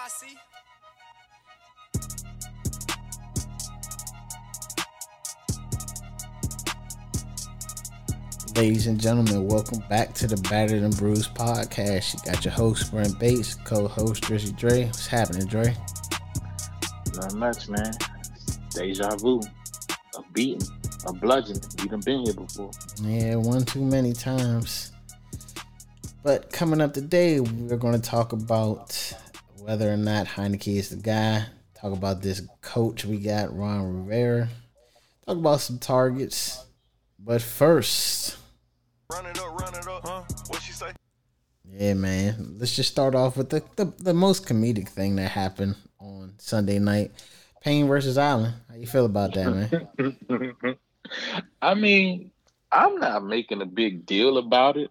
NYC. Ladies and gentlemen, welcome back to the Battered and Bruised podcast. You got your host Brent Bates, co-host Drizzy Dre. What's happening, Dre? Not much, man. Deja vu. A beating. A bludgeon. We done been here before. Yeah, one too many times. But coming up today, we're going to talk about whether or not Heinicke is the guy. Talk about this coach we got, Ron Rivera. Talk about some targets. But first, Run it up, run it up, huh? What she say? yeah, man. Let's just start off with the, the, the most comedic thing that happened on Sunday night. Payne versus Allen. How you feel about that, man? I mean, I'm not making a big deal about it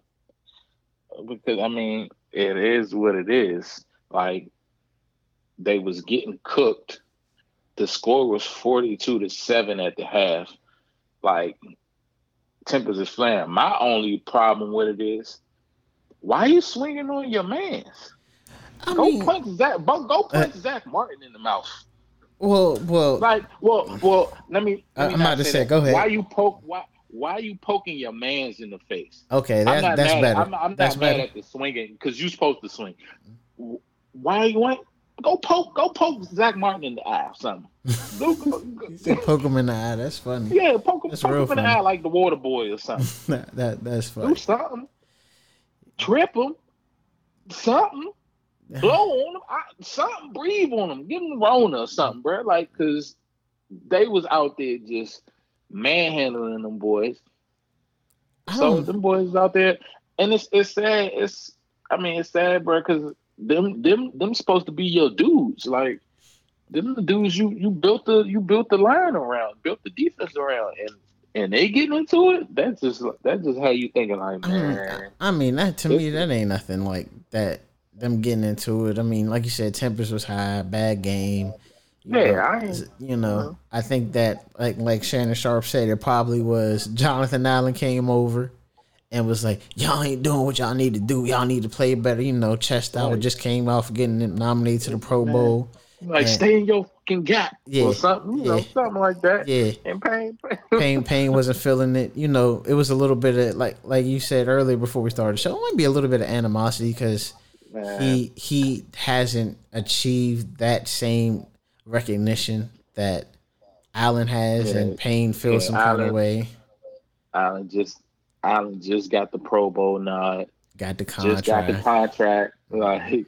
because I mean, it is what it is. Like they was getting cooked. The score was 42 to 7 at the half. Like tempers is flaring. My only problem with it is why are you swinging on your mans? I Go mean, punch Zack. Go go punch Uh, Zack Martin in the mouth. well, well, Like, well, well. Let me. I- Let me I'm about to say, that. go ahead. Why you poke? Why? Why you poking your man's in the face? okay, I'm that, not that's mad. better. I'm, I'm that's not mad better. at the swinging because you're supposed to swing. Why you want? Go poke. Go poke Zack Martin in the eye or something. Go, go. Poke him in the eye. That's funny. Yeah, poke him, That's poke him in the eye like the water boy or something. that, that that's funny. Do something. Trip him. Something. blow on them, I, something, breathe on them, give them the Rona or something, bro. Like, cause they was out there just manhandling them boys. So don't- them boys out there, and it's it's sad. It's I mean it's sad, bro, cause them them them supposed to be your dudes. Like them the dudes you you built the you built the line around, built the defense around, and and they getting into it. That's just that's just how you thinking, like I mean, man. I mean, that to me, that ain't nothing like that. Them getting into it. I mean, like you said, tempers was high, bad game. You Yeah, know, I you know, uh-huh. I think that like like Shannon Sharpe said, it probably was Jonathan Allen came over and was like, "Y'all ain't doing what y'all need to do. Y'all need to play better." You know, Chest out Right. just came off getting nominated to the Pro Bowl. Like Yeah. stay in your fucking gap Yeah, or something, you know, something like that. Yeah, And Payne, Payne Payne wasn't feeling it. You know, it was a little bit of like like you said earlier before we started the show. It might be a little bit of animosity because he he hasn't achieved that same recognition that Allen has, Yeah. and Payne feels Yeah, some kind of way. Allen just Allen just got the Pro Bowl nod. Got the contract. Just got the contract. Like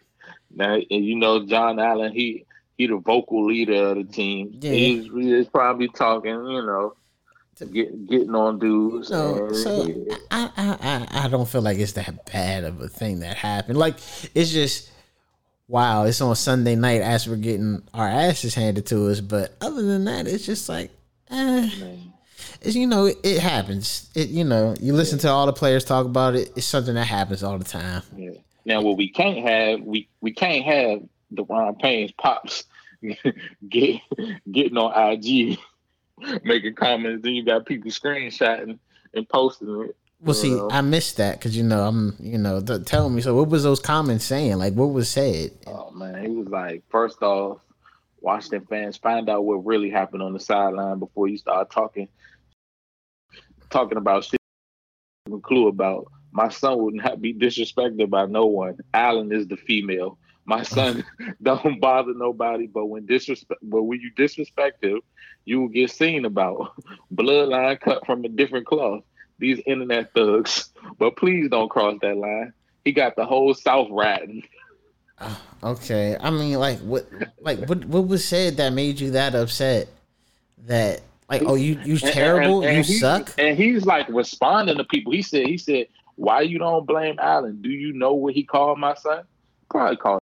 now, and you know, John Allen, he he the vocal leader of the team. Yeah. He's, he's probably talking, you know, get, getting on dudes. So, and so he- I, I I don't feel like it's that bad of a thing that happened. Like it's just wow. It's on Sunday night as we're getting our asses handed to us. But other than that, it's just like, eh. man, you know, it, happens. It you know, you listen to all the players talk about it. It's something that happens all the time. yeah. Now, what we can't have, we we can't have the Ron Payne's pops get getting on IG, making comments. Then you got people screenshotting and posting it. Well, see, I missed that because you know I'm, you know, th- tell me. So, what was those comments saying? Like, what was said? Oh man, he was like, first off, Washington fans find out what really happened on the sideline before you start talking, talking about shit. a clue about. My son would not be disrespected by no one. Allen is the female. My son don't bother nobody, but when disrespect, but when you disrespect him, you will get seen about. Bloodline cut from a different cloth. These internet thugs, but please don't cross that line. He got the whole South riding. Ah, okay, I mean, like, what, like, what, what was said that made you that upset? That, like, oh, you, you And- terrible, and- and you suck. And he's like responding to people. He said, he said, why you don't blame Allen? Do you know what he called my son? Probably called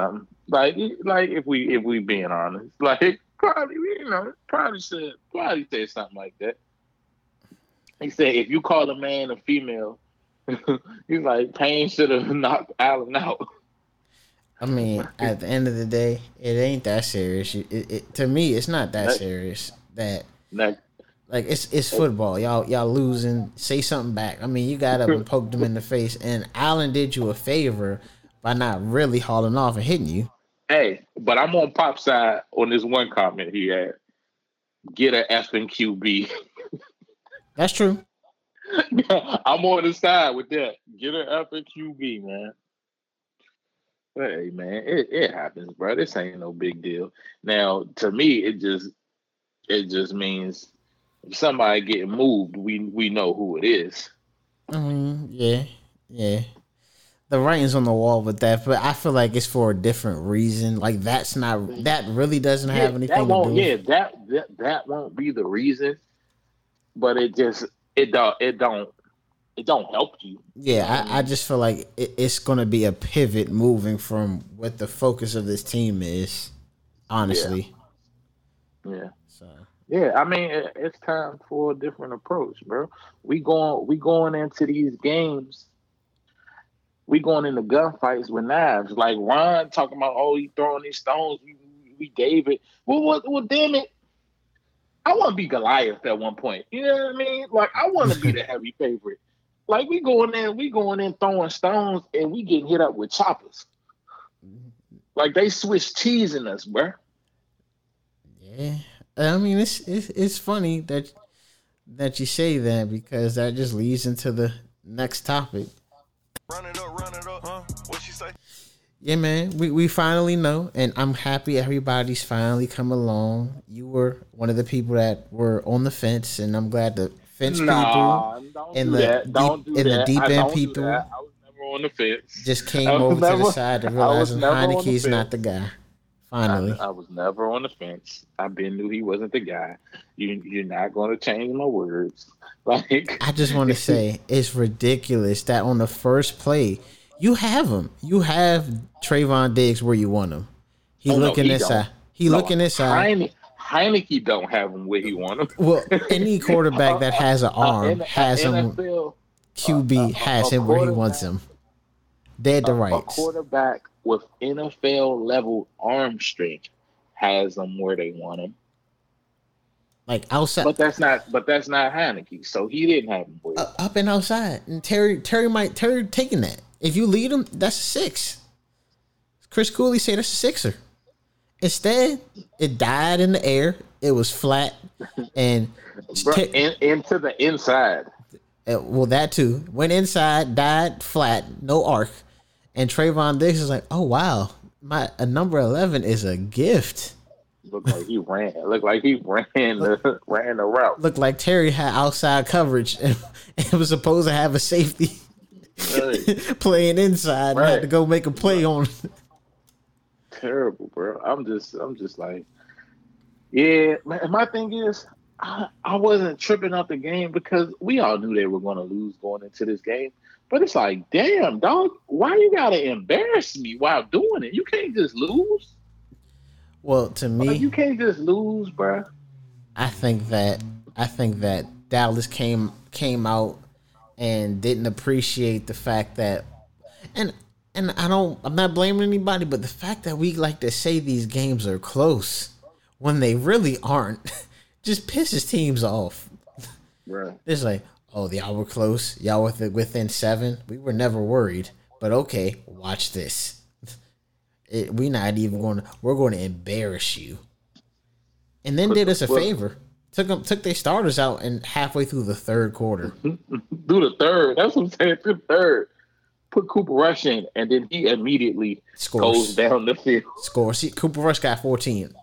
something. Like, like if we if we being honest, like probably you know probably said probably said something like that. He said, if you call a man a female, he's like Payne should have knocked Allen out. I mean, at the end of the day, it ain't that serious. It, it, to me, it's not That- serious. That like it's it's football. Y'all y'all losing. Say something back. I mean, you got up and poked him in the face, and Allen did you a favor by not really hauling off and hitting you. Hey, but I'm on Pop side on this one comment he had. Get a effing QB. That's true. I'm on the side with that. Get an effing QB, man. Hey man, it, it happens, bro. This ain't no big deal. Now, to me, it just it just means if somebody getting moved, we we know who it is. Mean, yeah, yeah. The writing's on the wall with that, but I feel like it's for a different reason. Like that's not that really doesn't have yeah, anything that to do. Yeah, that, that that won't be the reason, but it just it don't it don't it don't help you. Yeah, I, I just feel like it, it's going to be a pivot moving from what the focus of this team is. Honestly, Yeah. so Yeah, I mean it, it's time for a different approach, bro. We going we going into these games. We going into gunfights with knives, like Ron talking about. Oh, he throwing these stones. We, we gave it. Well, what? Well, damn it. I want to be Goliath at one point. You know what I mean? Like I want to be the heavy favorite. Like we going in, we going in throwing stones, and we getting hit up with choppers. Mm-hmm. Like they switch cheesing us, bro. yeah. I mean, it's, it's it's funny that that you say that because that just leads into the next topic. Run it up, run it up, huh? What she say? Yeah, man, we, we finally know, and I'm happy everybody's finally come along. You were one of the people that were on the fence, and I'm glad the fence Nah, don't in the that. Don't deep- do the deep I end people- I was never on the fence. just came I was over to the side to I was realizing never on the Heinicke's not fence. the guy. Finally, I, I was never on the fence. I been knew he wasn't the guy. You you're not going to change my words. Like I just want to say it's ridiculous that on the first play you have him. You have Trevon Diggs where you want him. He Oh, no, looking he this don't. side. He No, looking this side. Heine, Heinicke don't have him where he want him. Well, any quarterback that uh, has an uh, arm uh, uh, has him. NFL, QB has him where he wants him. Dead to a rights. quarterback with NFL level arm strength has them where they want him. Like outside, But that's not. But that's not Heinicke. So he didn't have him uh, up and outside. And Terry, Terry might Terry taking that. If you lead him, that's a six. Chris Cooley said that's a sixer. Instead, it died in the air. It was flat, and Bro, in, into the inside. uh, well, that too went inside, died flat, no arc. And Trevon Diggs is like, oh wow, my a number eleven is a gift. Looked like he ran. Looked like he ran the ran the route. Looked like Terry had outside coverage and, and was supposed to have a safety Hey, playing inside and had to go make a play on. terrible, bro. I'm just I'm just like, yeah. My thing is, I, I wasn't tripping off the game because we all knew they were going to lose going into this game. But it's like, damn, dog, why you gotta embarrass me while doing it? You can't just lose. Well, to Like, me, you can't just lose, bro. I think that I think that Dallas came came out and didn't appreciate the fact that and and I don't I'm not blaming anybody, but the fact that we like to say these games are close when they really aren't just pisses teams off. Bro. It's like, oh, y'all were close. Y'all were within seven. We were never worried. But okay, watch this. It, we not even going to. We're going to embarrass you. And then did us a favor. Took them, took their starters out, and halfway through the third quarter, Do the third. That's what I'm saying. The third. Put Cooper Rush in, and then he immediately goes scores, down the field. scores. See, Cooper Rush got fourteen.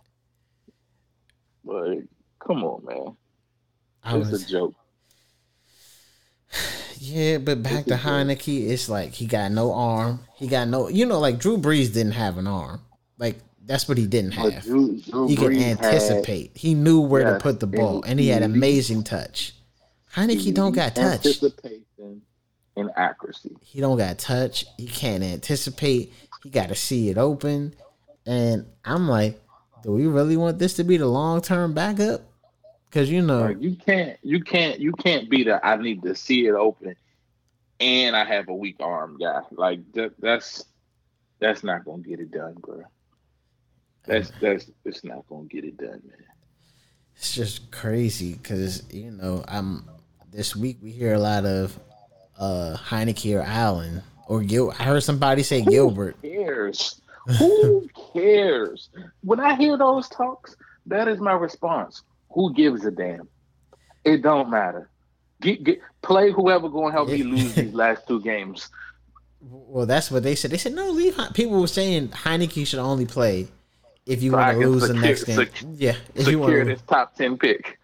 But come on, man. It's was, a joke. Yeah, but back to. Heinicke, it's like he got no arm. He got no, you know, like Drew Brees didn't have an arm. Like that's what he didn't have. Drew, Drew he could Brees had- anticipate. he knew where to put the ball, and he had he- amazing touch. Heinicke don't got touch. Anticipation and accuracy. He don't got touch. He can't anticipate. He got to see it open. And I'm like, do we really want this to be the long term backup? Because you know, Like you can't, you can't, you can't be the. I need to see it open, and I have a weak arm guy. Like that, that's that's not gonna get it done, bro. That's that's it's not gonna get it done, man. it's just crazy. Because you know, I'm this week we hear a lot of uh Heinicke or Allen or Gil. I heard somebody say Gilbert. Who cares? Who cares? When I hear those talks, that is my response. Who gives a damn? It don't matter. Get, get, play whoever going to help me lose these last two games. Well, that's what they said. They said no. Leave. People were saying Heinicke should only play if you So want to lose the next game. yeah, if you want Secure to. this top ten pick.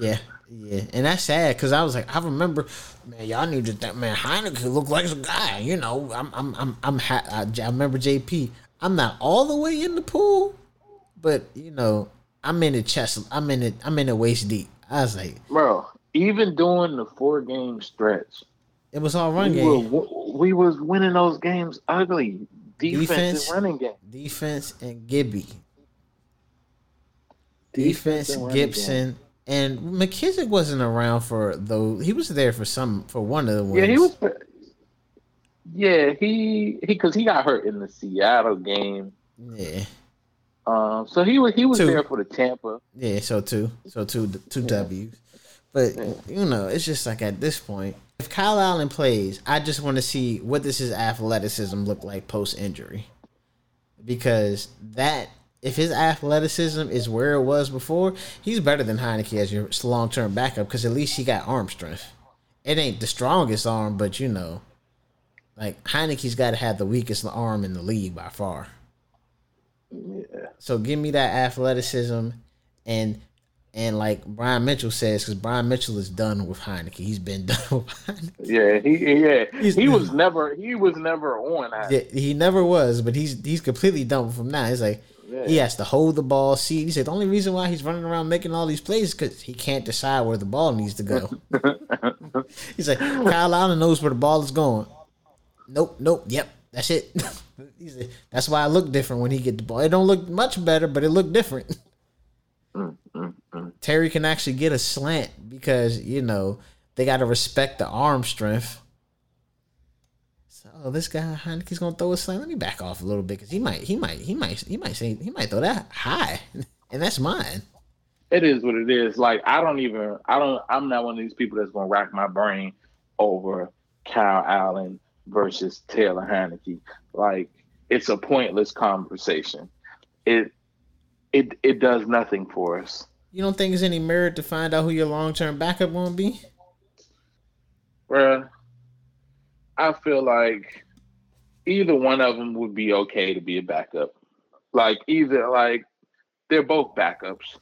Yeah, yeah, and that's sad because I was like, I remember, man, y'all need to that man Heineken look like a guy. You know, I'm, I'm, I'm, I'm. Ha- I, I remember JP. I'm not all the way in the pool, but you know, I'm in the chest. I'm in it. I'm in the waist deep. I was like, Bro, even during the four game stretch, it was all run we, game, were, we was winning those games ugly. Defense, Defense. and running game. defense and Gibby, defense, and running game. Gibson. And McKissic wasn't around for though. He was there for some for one of the wins. Yeah, he was. Yeah, he he because he got hurt in the Seattle game. Yeah, Um, so he was he was Two. there for the Tampa. Yeah, so two, so two, two W's. But you know, it's just like at this point, if Kyle Allen plays, I just want to see what does his athleticism look like post injury, because that if his athleticism is where it was before, he's better than Heinicke as your long term backup because at least he got arm strength. It ain't the strongest arm, but you know, like Heinicke's got to have the weakest arm in the league by far. Yeah. So give me that athleticism and and like Brian Mitchell says, because Brian Mitchell is done with Heinicke. He's been done with Heinicke. Yeah, he yeah He's- he was never he was never on. Yeah, he never was, but he's he's completely done with him now. He's like Yeah. he has to hold the ball. See, he said the only reason why he's running around making all these plays is because he can't decide where the ball needs to go. he's like Kyle Allen knows where the ball is going. Nope, nope, yep, that's it. That's why I look different when he get the ball. It don't look much better, but it look different. Terry can actually get a slant because you know they got to respect the arm strength. So oh, this guy Heinicke's gonna throw a slant. Let me back off a little bit because he might, he might, he might, he might say he might throw that high, and that's mine. It is what it is. Like I don't even I don't I'm not one of these people that's gonna rack my brain over Kyle Allen versus Taylor Heinicke. Like it's a pointless conversation. It it it does nothing for us. You don't think there's any merit to find out who your long term backup gonna be? Bruh, I feel like either one of them would be okay to be a backup. Like either like they're both backups.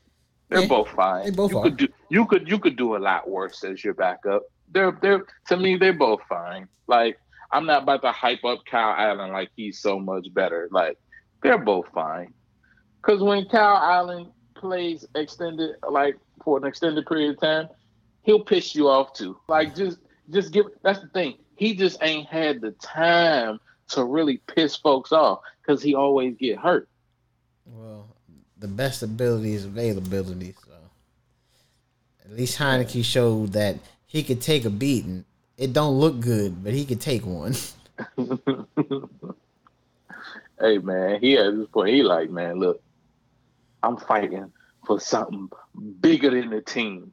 They're Yeah, both fine. they both you are. could do you could you could do a lot worse as your backup. They're they're to me they're both fine. Like I'm not about to hype up Kyle Allen like he's so much better. Like they're both fine. Cause when Kyle Allen plays extended like for an extended period of time, he'll piss you off too. Like just just give that's the thing. He just ain't had the time to really piss folks off because he always get hurt. Well, the best ability is availability. So at least Heinicke showed that he could take a beating. It don't look good, but he could take one. hey man, he at this point he like, man, look, I'm fighting for something bigger than the team.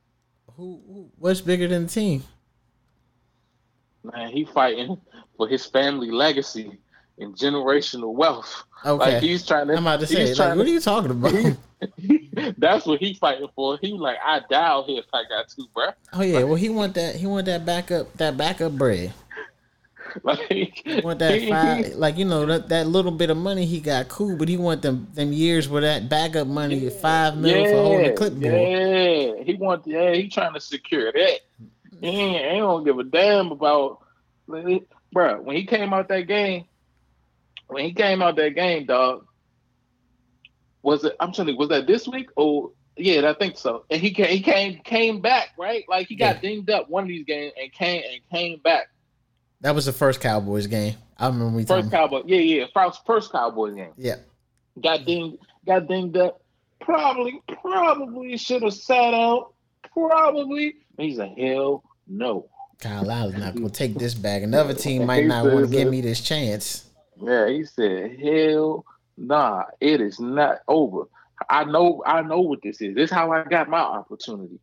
who, who? What's bigger than the team? Man, he fighting for his family legacy and generational wealth. Okay, Like he's trying to. I'm about to say, he's like, trying what are you talking about? That's what he fighting for. He like, I die out here if I got to, bruh. oh yeah, well he want that. He want that backup. That backup bread. Like, He want that five, like you know that, that little bit of money he got cool, but he want them them years where that backup money five mil for holding the clipboard. Yeah, he want. Yeah, he trying to secure that. He ain't, ain't gonna give a damn about, bro. When he came out that game, when he came out that game, dog. Was it? I'm telling you, was that this week? Oh, yeah, I think so. And he came, he came, came back, right? Like he got Yeah. dinged up one of these games and came and came back. That was the first Cowboys game. I remember we First. Cowboy, yeah, yeah, first first Cowboys game. Yeah, got dinged, got dinged up. Probably, probably should have sat out. Probably. He's a hell no. Kyle Allen's not gonna take this back. Another team might not want to give me this chance. Yeah, he said, hell nah, it is not over. I know, I know what this is. This is how I got my opportunity.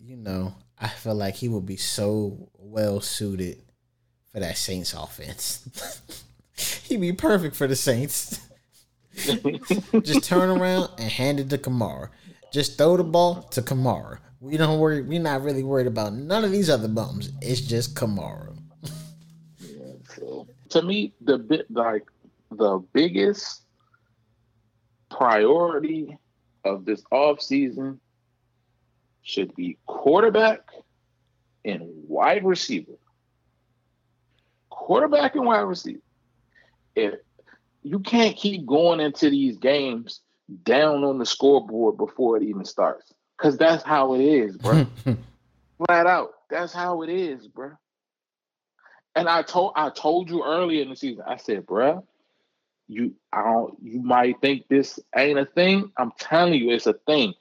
You know, I feel like he would be so well suited for that Saints offense. He'd be perfect for the Saints. Just turn around and hand it to Kamara. Just throw the ball to Kamara. We don't worry. We're not really worried about none of these other bums. It's just Kamara. Yeah, so to me, the bit like the biggest priority of this off season should be quarterback and wide receiver. Quarterback and wide receiver. If you can't keep going into these games down on the scoreboard before it even starts, because that's how it is, bro. Flat out, that's how it is, bro. And I told I told you earlier in the season, I said, bro, you I don't you might think this ain't a thing. I'm telling you, it's a thing.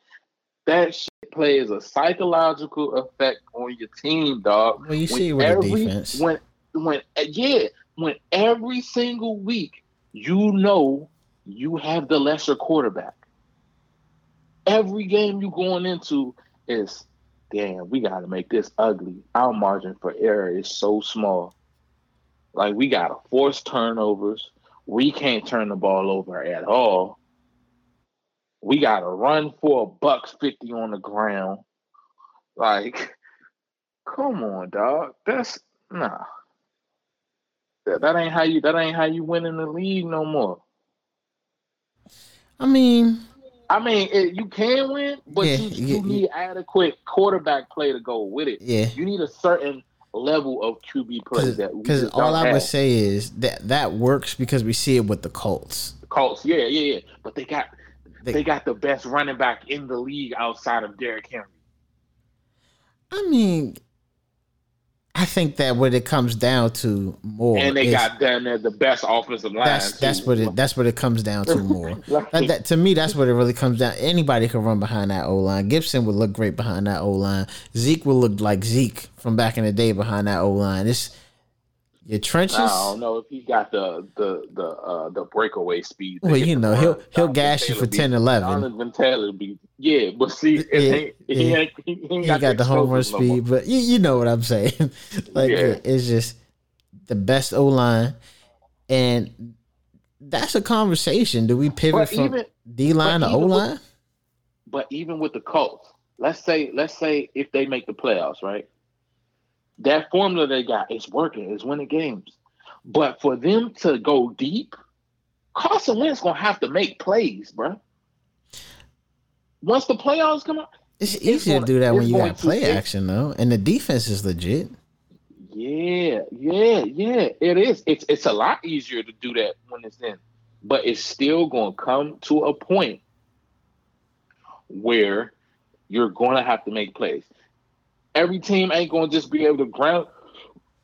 That shit plays a psychological effect on your team, dog. Well, you see with defense. When when yeah, when every single week you know you have the lesser quarterback. Every game you going into is damn, we gotta make this ugly. Our margin for error is so small. Like we gotta force turnovers. We can't turn the ball over at all. We gotta run for a buck fifty on the ground. Like, come on, dog. That's nah. That, that ain't how you that ain't how you win in the league no more. I mean, I mean, it, you can win, but Yeah, you, you- you- need adequate quarterback play to go with it. yeah. You need a certain level of QB play that Because all I would say is that that works because we see it with the Colts. The Colts, yeah, yeah, yeah. But they got They- they, got the best running back in the league outside of Derrick Henry. I mean, I think that what it comes down to more and they is got down there the best offensive line. that's that's what it that's what it comes down to more. Like- That, that- to me, that's what it really comes down. Anybody can run behind that O line. Gibson would look great behind that O line. Zeke would look like Zeke from back in the day behind that O line. It's your trenches. I don't know if he got the the the uh the breakaway speed. Well, you know, he'll- he'll Jonathan gas you for be- 10, 11. Jonathan Taylor be yeah, but see, it Yeah, he yeah. ain't he, ain't he got the home run speed, but you, you know what I'm saying. like Yeah. it's just the best O line, and that's a conversation. Do we pivot But from even D line to O line? but even with the Colts, let's say let's say if they make the playoffs, right? That formula they got is working, is winning games. But for them to go deep, Carson Wentz gonna have to make plays, bro. Once the playoffs come out, It's it's easy to going- do that when you got play action though, and the defense is legit. yeah, yeah, yeah, it is. It's it's a lot easier to do that when it's in, but it's still gonna come to a point where you're gonna have to make plays. Every team ain't gonna just be able to ground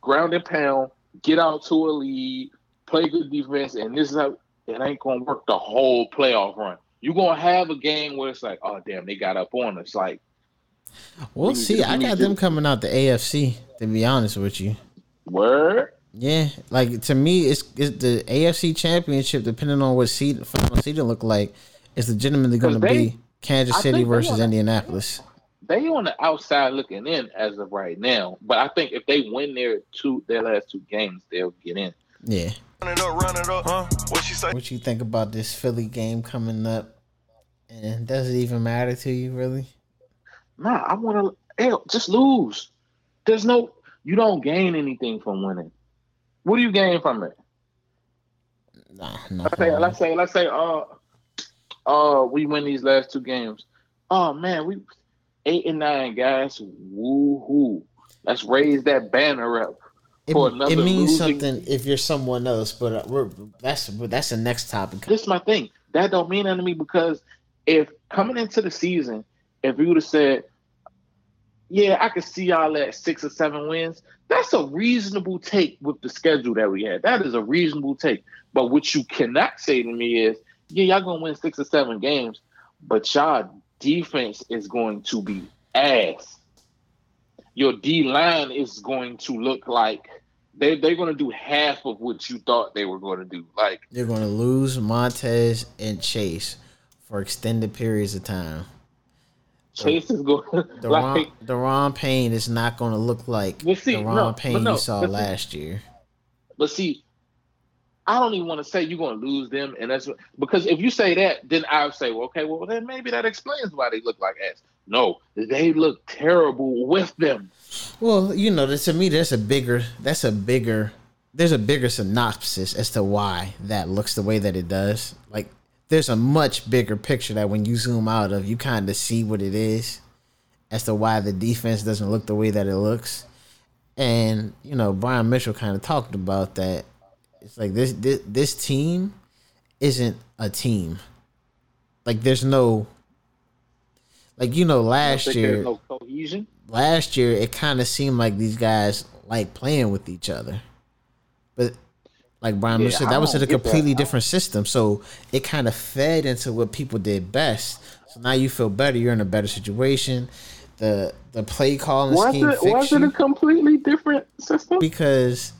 ground and pound, get out to a lead, play good defense, and this is how it ain't gonna work the whole playoff run. You're gonna have a game where it's like, oh damn, they got up on us. Like, We'll We see. to- I got to- them coming out the AFC. To be honest with you, word? yeah, like to me, it's, it's the AFC Championship. Depending on what seed final seeding look like, is legitimately gonna they- be Kansas City versus Indianapolis. They on the outside looking in as of right now. But I think if they win their two their last two games, they'll get in. Yeah. Run it up, run it up, huh? What she say? What you think about this Philly game coming up? And does it even matter to you, really? Nah, I want to just lose. There's no you don't gain anything from winning. What do you gain from it? Nah, no. Let's say let's say let's say uh uh we win these last two games. Oh man, we eight and nine guys. Woo hoo. Let's raise that banner up. It, it means losing- something if you're someone else, but uh, we're that's but that's the next topic. this is my thing. That don't mean anything to me because if coming into the season, if you would have said, "Yeah, I could see y'all at six or seven wins," that's a reasonable take with the schedule that we had. That is a reasonable take. But what you cannot say to me is, "Yeah, y'all gonna win six or seven games," but y'all defense is going to be ass. Your D line is going to look like they they're going to do half of what you thought they were going to do. Like they're going to lose Montez and Chase for extended periods of time. Chase is going Daron, like Daron Payne is not going to look like Well, see, Daron no, Payne no, you saw but see- last year. but see I don't even want to say you're going to lose them, and that's because if you say that, then I would say, well, okay, well then maybe that explains why they look like ass. No, they look terrible with them. Well, you know, to me, there's a bigger, that's a bigger, there's a bigger synopsis as to why that looks the way that it does. Like, there's a much bigger picture that when you zoom out of, you kind of see what it is as to why the defense doesn't look the way that it looks. And you know, Brian Mitchell kind of talked about that. It's like this, this this team isn't a team. Like there's no like you know last year no cohesion. Last year it kind of seemed like these guys like playing with each other. But like Brian yeah, said, that was in a completely that. different system. So it kind of fed into what people did best. So now you feel better. You're in a better situation the the play calling was scheme. It, was it a completely different system? Because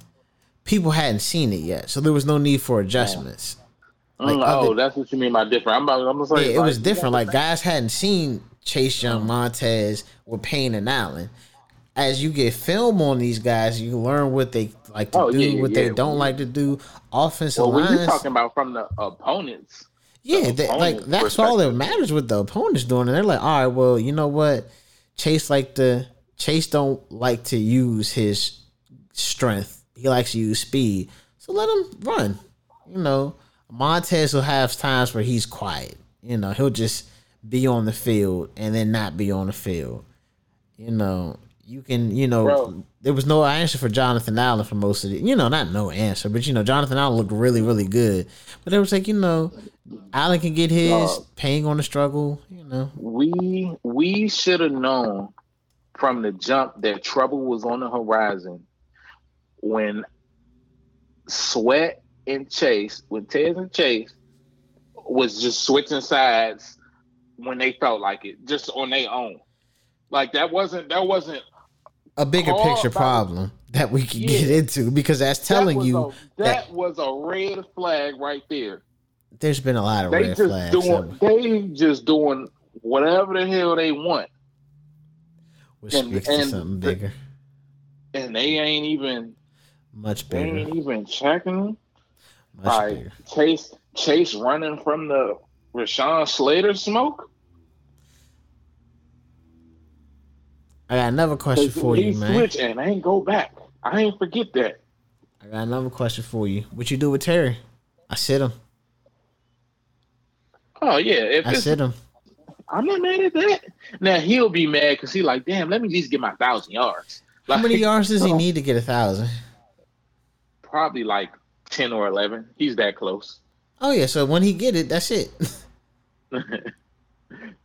people hadn't seen it yet, so there was no need for adjustments. Like mm, oh, other, that's what you mean by different. I'm, I'm yeah, it was different. Like guys hadn't seen Chase Young, uh-huh. Montez with Payne and Allen. As you get film on these guys, you learn what they like to oh, do, yeah, what yeah. they don't like to do. Offensive well, lines. When you're talking about from the opponents, yeah, the they, like that's all that matters what the opponents doing. And they're like, all right, well, you know what? Chase like to Chase don't like to use his strength. He likes to use speed. So let him run. You know, Montez will have times where he's quiet. You know, he'll just be on the field and then not be on the field. You know, you can, you know, Bro. there was no answer for Jonathan Allen for most of it. You know, not no answer, but you know, Jonathan Allen looked really, really good. But it was like, you know, Allen can get his, uh, paying on the struggle, you know. We we should have known from the jump that trouble was on the horizon when Sweat and Chase, when Tez and Chase was just switching sides when they felt like it, just on their own. Like that wasn't that wasn't a bigger picture problem that we can yeah. get into because that's telling that you a, that, that, was a red flag right there. There's been a lot of they red just flags. Doing, they just doing whatever the hell they want. Which and, speaks and to something bigger. And they ain't even much bigger. They ain't even checking. Much like bigger. Chase Chase running from the Rashawn Slater smoke. I got another question for you, man. Switch and I ain't go back. I ain't forget that. I got another question for you. What you do with Terry? I sit him. Oh yeah, if I sit him. I'm not mad at that. Now he'll be mad because he like, damn, let me just get my thousand yards. Like, How many yards does he need to get a thousand? Probably like ten or eleven. He's that close. Oh yeah, so when he get it, that's it.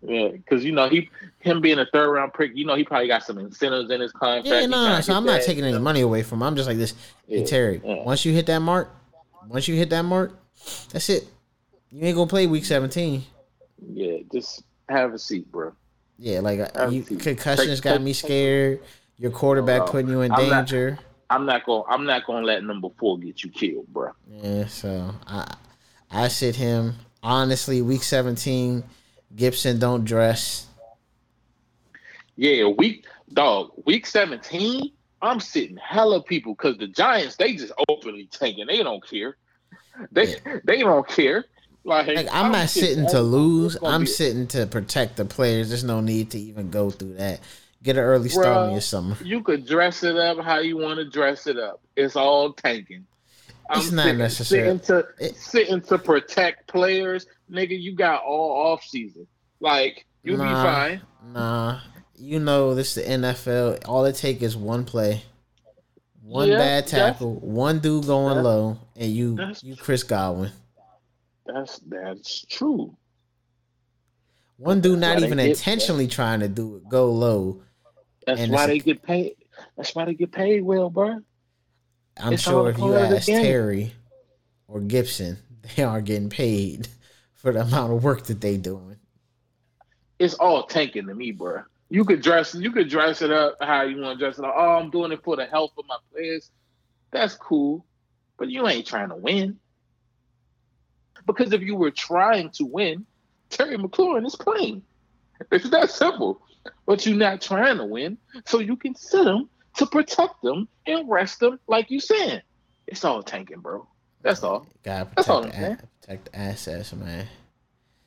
Yeah, because you know he him being a third round pick, you know he probably got some incentives in his contract. Yeah, no, no. So I'm not taking any money away from him. I'm just like this. Yeah, hey Terry, yeah. once you hit that mark, once you hit that mark, that's it. You ain't gonna play week 17. Yeah, just have a seat, bro. Yeah, like you, concussions take, got take, me scared. Your quarterback oh, putting you in I'm danger. Not, I'm not gonna I'm not gonna let number four get you killed, bro. Yeah, so I I sit him honestly week 17 Gibson don't dress. Yeah, week dog, week 17, I'm sitting hella people because the Giants, they just openly tanking. They don't care. They yeah. they don't care. Like, like I'm, I'm, not sitting to lose. I'm sitting to protect the players. There's no need to even go through that. Get an early start on your summer. You could dress it up how you want to dress it up. It's all tanking. I'm it's not sitting, necessary. Sitting to, it, sitting to protect players nigga, you got all off season. Like you'll nah, be fine. Nah, you know this is the NFL. All it take is one play, one yeah, bad tackle, one dude going low, and you you Chris Godwin. That's that's true. One dude not even intentionally trying to do it, go low. That's why they get paid. That's why they get paid well, bro. I'm it's sure if you ask Terry or Gibson, they are getting paid for the amount of work that they doing. It's all tanking to me, bro. You could dress you could dress it up how you want to dress it up. Oh, I'm doing it for the health of my players. That's cool. But you ain't trying to win. Because if you were trying to win, Terry McLaurin is playing. It's that simple. But you're not trying to win, so you can sit them to protect them and rest them, like you said. It's all tanking, bro. That's all. Gotta That's all protect, I'm the, a- protect the assets, man.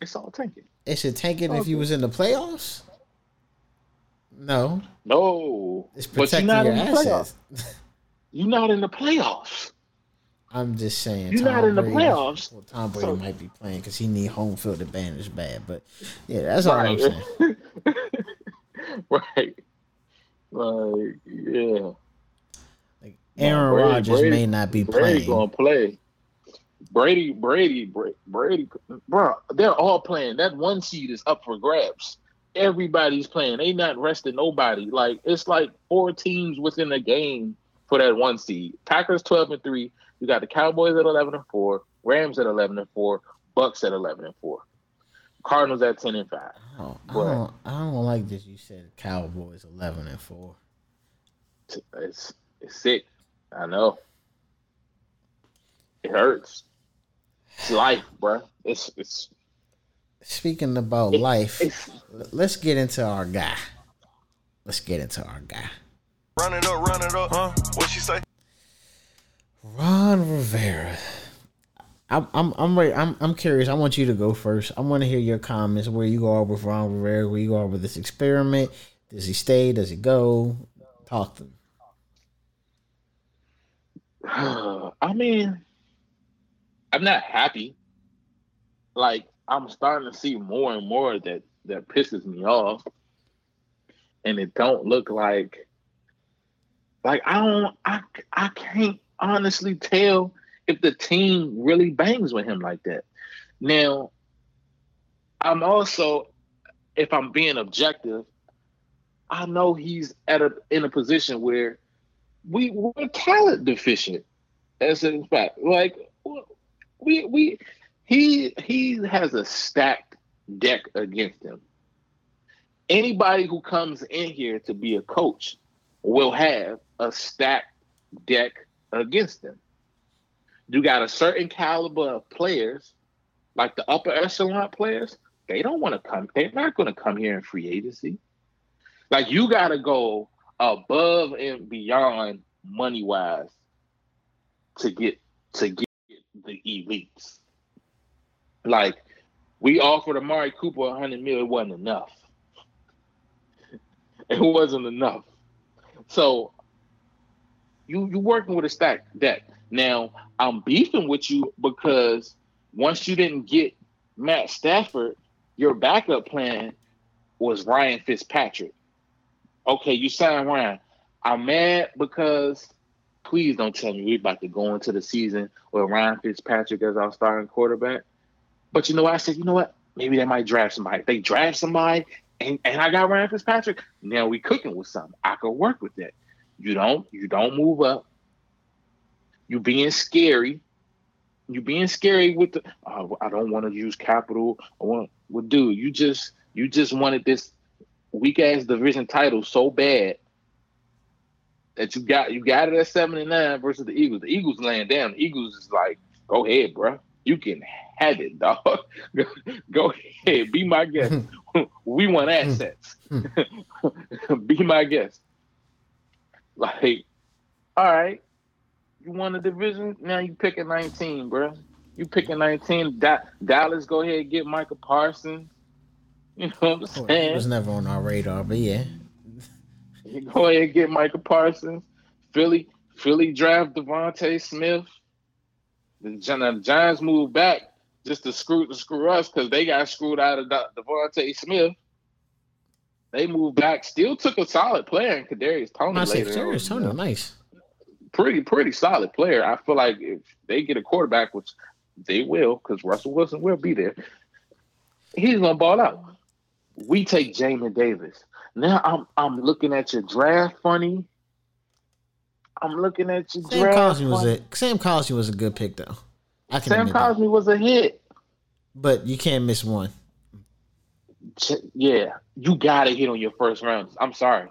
It's all tanking. It should tank it if you was in the playoffs. No, No, it's but you're protecting not your in the assets. playoffs. You're not in the playoffs. I'm just saying. You're Tom not in the playoffs. Well, Tom Brady So- might be playing because he need home field advantage bad. But yeah, that's all I'm saying. right. Like, yeah. Like Aaron Brady- Rodgers Brady- may not be Brady playing. gonna play. Brady, Brady, Bra- Brady, bro, they're all playing. That one seed is up for grabs. Everybody's playing. They not resting nobody. Like it's like four teams within the game for that one seed. Packers twelve and three. You got the Cowboys at eleven and four. Rams at eleven and four. Bucks at eleven and four. Cardinals at ten and five. I don't, I don't, I don't like this. you said Cowboys eleven and four. It's it's sick. I know. It hurts. It's life, bro. It's it's Speaking about It- life, let's get into our guy. Let's get into our guy, Run it up, run it up, huh? What she say? Ron Rivera. I'm I'm I'm ready. I'm I'm curious. I want you to go first. I want to hear your comments. Where you are with Ron Rivera? Where you are with this experiment? Does he stay? Does he go? Talk to me. I mean, I'm not happy. Like I'm starting to see more and more that that pisses me off, and it don't look like like I don't I I can't honestly tell if the team really bangs with him like that. Now, I'm also, if I'm being objective, I know he's at a in a position where we we're talent deficient. As in fact, like we we he he has a stacked deck against him. Anybody who comes in here to be a coach will have a stacked deck against them. You got a certain caliber of players, like the upper echelon players. They don't want to come. They're not going to come here in free agency. Like you got to go above and beyond money wise to get to get the elites. Like we offered Amari Cooper a hundred mil, it wasn't enough. It wasn't enough. So you you working with a stack deck. Now I'm beefing with you because once you didn't get Matt Stafford, your backup plan was Ryan Fitzpatrick. Okay, you signed Ryan. I'm mad because please don't tell me we're about to go into the season with Ryan Fitzpatrick as our starting quarterback. But you know what? I said, you know what? Maybe they might draft somebody. They draft somebody and, and I got Ryan Fitzpatrick, now we cooking with something. I could work with that. You don't, you don't move up. You being scary. You being scary with the oh, I don't want to use capital. I want well, dude, you just you just wanted this weak ass division title so bad that you got you got it at 79 versus the Eagles. The Eagles laying down. The Eagles is like, go ahead, bro. You can have it, dog. go ahead. Be my guest. we want hmm. assets. Hmm. Be my guest. Like, all right. You won the division. Now you picking 19, bro. You picking 19. Da- Dallas, go ahead and get Michael Parsons. You know what I'm Well, He saying? was never on our radar, but yeah. You go ahead and get Michael Parsons. Philly, Philly draft DeVonta Smith. The, Giants moved back just to screw to screw us because they got screwed out of De- DeVonta Smith. They moved back, still took a solid player in Kadarius Toney. I say later serious, on. Toney, nice. Pretty, pretty solid player. I feel like if they get a quarterback, which they will, because Russell Wilson will be there, he's gonna ball out. We take Jamin Davis. Now I'm I'm looking at your draft funny. I'm looking at your Sam draft. Was funny. a Sam Cosmi was a good pick though. I can Sam admit that. Was a hit. but you can't miss one. Yeah, you gotta hit on your first rounds. I'm sorry.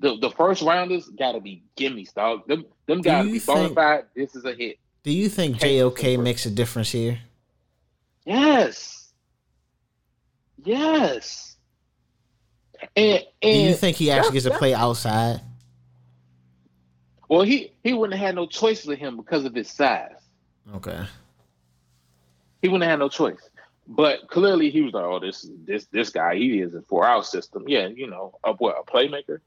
The the first rounders gotta be gimmies, dog. Them them Do gotta be bona think- fide. This is a hit. Do you think JOK makes a difference here? Yes. Yes. And Do you think he actually gets to play outside? well he he wouldn't have had no choice with him because of his size. Okay. He wouldn't have had no choice. But clearly, he was like, "Oh, this this this guy, he is a four out system. Yeah, you know, a what a playmaker."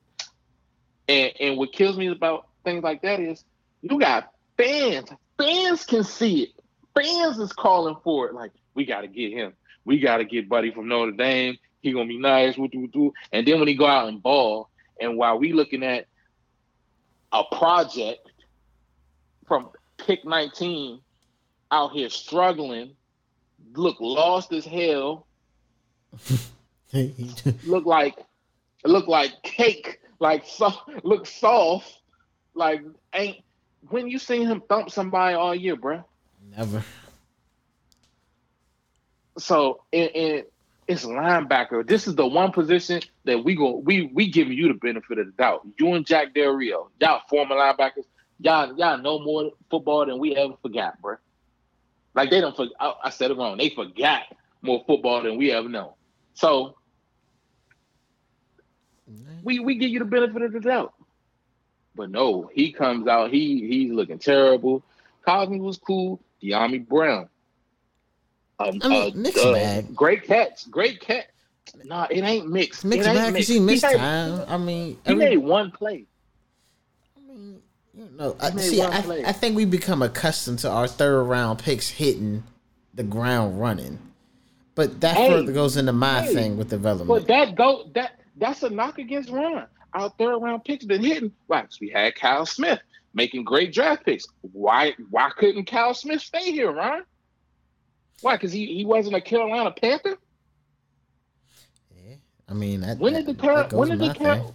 And and what kills me about things like that is you got fans. Fans can see it. Fans is calling for it. Like we got to get him. We got to get Buddy from Notre Dame. He gonna be nice. Woo, woo, woo. And then when he go out and ball, and while we looking at a project from pick 19 out here struggling, look lost as hell, look like look like cake, like so, look soft, like ain't when you seen him thump somebody all year, bruh. Never. So and, and it's linebacker. This is the one position that we go we we giving you the benefit of the doubt. You and Jack Del Rio, y'all former linebackers, y'all y'all know more football than we ever forgot, bro. Like they don't. For, I, I said it wrong. They forgot more football than we ever know. So we we give you the benefit of the doubt. But no, he comes out. He he's looking terrible. Cosmi was cool. Dyami Brown. Um, I mean, mixed bag. Great catch. Great catch. Nah, it ain't mixed. Mixed it bag because he missed made, time. I mean, He every- made one play. I mean, you know, I, see, I. I think we become accustomed to our third round picks hitting the ground running, but that Hey, further goes into my hey, thing with development. But that go that that's a knock against Ron. Our third round picks been hitting. Why? 'Cause we had Kyle Smith making great draft picks. Why? Why couldn't Kyle Smith stay here, Ron? Why? Because he, he wasn't a Carolina Panther. Yeah, I mean, that, When did the Car- when did the Car- thing.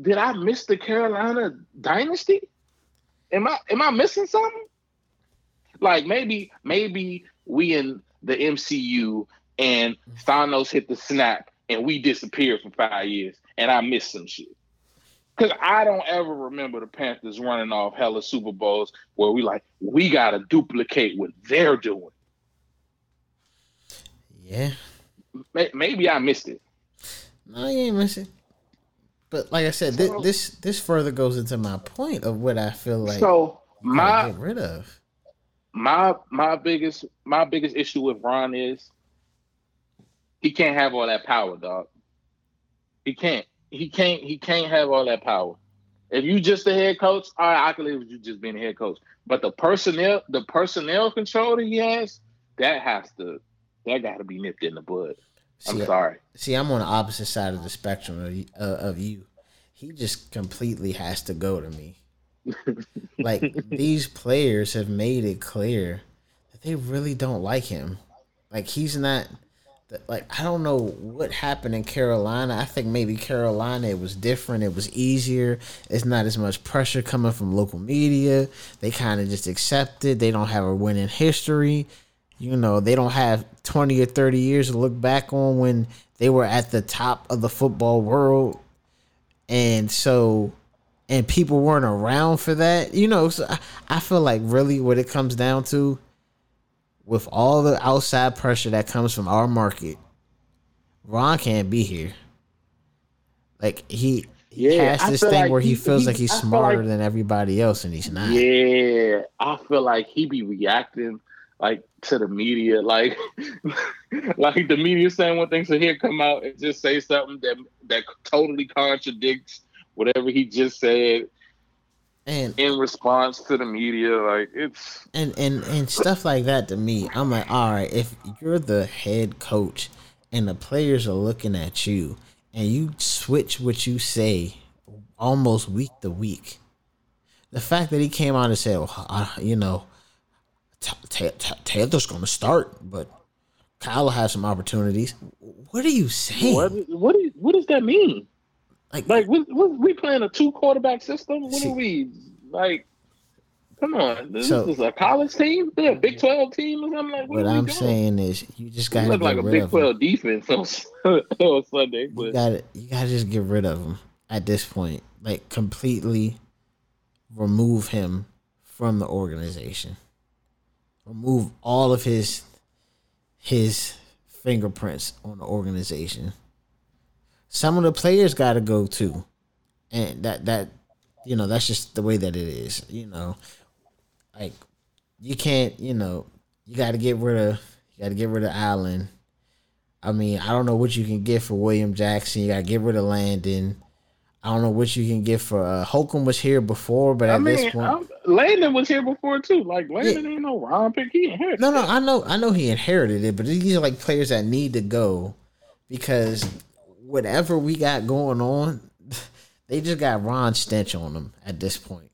Did I miss the Carolina dynasty? Am I am I missing something? Like maybe maybe we in the MCU and mm. Thanos hit the snap and we disappeared for five years and I missed some shit. Cause I don't ever remember the Panthers running off hella Super Bowls where we like we gotta duplicate what they're doing. Yeah, Maybe I missed it. no, you ain't missing. But like I said, this So- this, this further goes into my point of what I feel like so my get rid of. my my biggest my biggest issue with Ron is he can't have all that power, dog. He can't. He can't. He can't have all that power. If you just the head coach, all right, I can live with you just being the head coach. But the personnel, the personnel control that he has, that has to, that got to be nipped in the bud. I'm See, sorry. See, I'm on the opposite side of the spectrum of, uh, of you. He just completely has to go to me. like these players have made it clear that they really don't like him. Like he's not. That- Like I don't know what happened in Carolina. I think maybe Carolina it was different. It was easier. It's not as much pressure coming from local media. They kind of just accept it. They don't have a winning history you know they don't have 20 or 30 years to look back on when they were at the top of the football world and so and people weren't around for that you know so I, I feel like really what it comes down to with all the outside pressure that comes from our market ron can't be here. Like he he Yeah, has this thing like where he, he- feels he- like he's I smarter like- than everybody else and he's not. Yeah, I feel like he be reacting like to the media, like like the media saying one thing, so he'll come out and just say something that that totally contradicts whatever he just said and in response to the media. Like it's and and and stuff like that to me i'm like all right if you're the head coach and the players are looking at you and you switch what you say almost week to week the fact that he came out and said well, I, you know Ta- Ta- Ta- taylor's going to start but kyle will have some opportunities what are you saying what what is, what does that mean? Like, Like we, we, playing a two quarterback system? What See- are we like? Come on, this So- is a college team. They're a Big Twelve team or something like. what we i'm doing? saying is you just got to look like a Big. Twelve defense on, on Sunday, you gotta you gotta just get rid of him at this point like completely remove him from the organization remove all of his his fingerprints on the organization some of the players gotta go too and that that you know that's just the way that it is you know like you can't, you know, you got to get rid of you got to get rid of Allen. I mean, I don't know what you can get for William Jackson. You got to get rid of Landon. I don't know what you can get for uh, Holcomb was here before, but at I mean, this point, I'm, Landon was here before too. Like Landon ain't no Ron pick. He inherited. no, no. I know, I know he inherited it, but these are like players that need to go because whatever we got going on, they just got Ron stench on them at this point.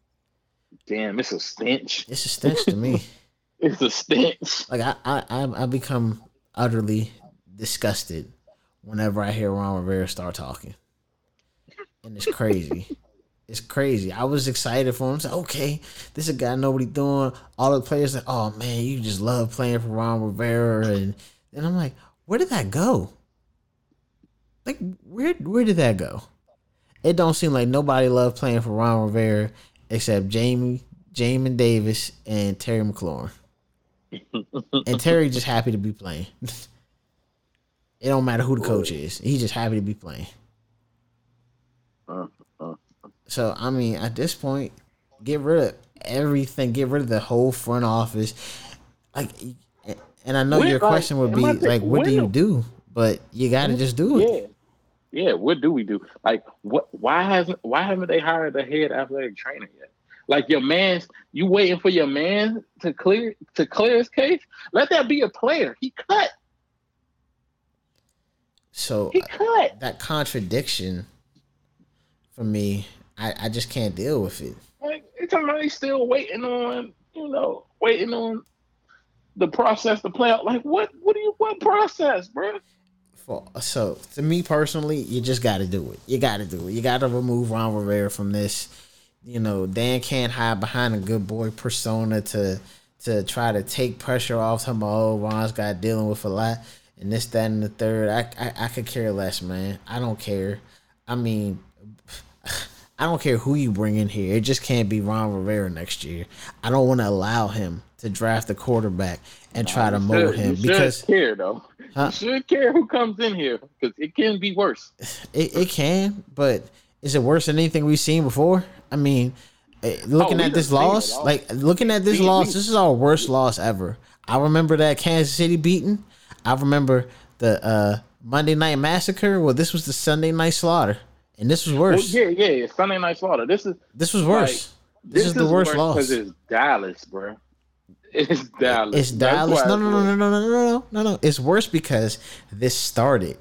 Damn, it's a stench. It's a stench to me. It's a stench. Like I, I, I, become utterly disgusted whenever I hear Ron Rivera start talking, and it's crazy. it's crazy. I was excited for him. Like, okay, this is a guy nobody doing. All the players like, oh man, you just love playing for Ron Rivera, and and I'm like, where did that go? Like, where where did that go? It don't seem like nobody loved playing for Ron Rivera except Jamie, Jamin Davis, and Terry McLaurin. and Terry just happy to be playing. it don't matter who the coach is. He's just happy to be playing. So I mean, at this point, get rid of everything. Get rid of the whole front office. Like, and I know When, your question would be like, what do you do? But you got to just do it. Yeah. What do we do? Like, what? Why hasn't? Why haven't they hired a head athletic trainer yet? Like your man's, you waiting for your man to clear to clear his case? Let that be a player. He cut. So He uh, cut. that contradiction for me, I, I just can't deal with it. Like it's talking about he's still waiting on, you know, waiting on the process to play out. Like what? What do you? What process, bro? For, so to me personally, you just got to do it. You got to do it. You got to remove Ron Rivera from this. You know, Dan can't hide behind a good boy persona to to try to take pressure off him. Oh, Ron's got dealing with a lot, and this, that, and the third. I, I I could care less, man. I don't care. I mean, I don't care who you bring in here. It just can't be Ron Rivera next year. I don't want to allow him to draft a quarterback and try to mold him because care though. Huh? You should care who comes in here because it can be worse. It, it can, but is it worse than anything we've seen before? I mean, eh, looking Oh, at this loss, like looking at this We- loss, we- this is our worst loss ever. I remember that Kansas City beating. I remember the uh, Monday Night Massacre. Well, this was the Sunday Night Slaughter, and this was Well, worse. yeah, yeah, Sunday Night Slaughter. This is This was worse. this, is the worst loss. because it's Dallas, bro. It's Dallas. It's Dallas. No, no, no, no, no, no, no, no, no, no. It's worse because this started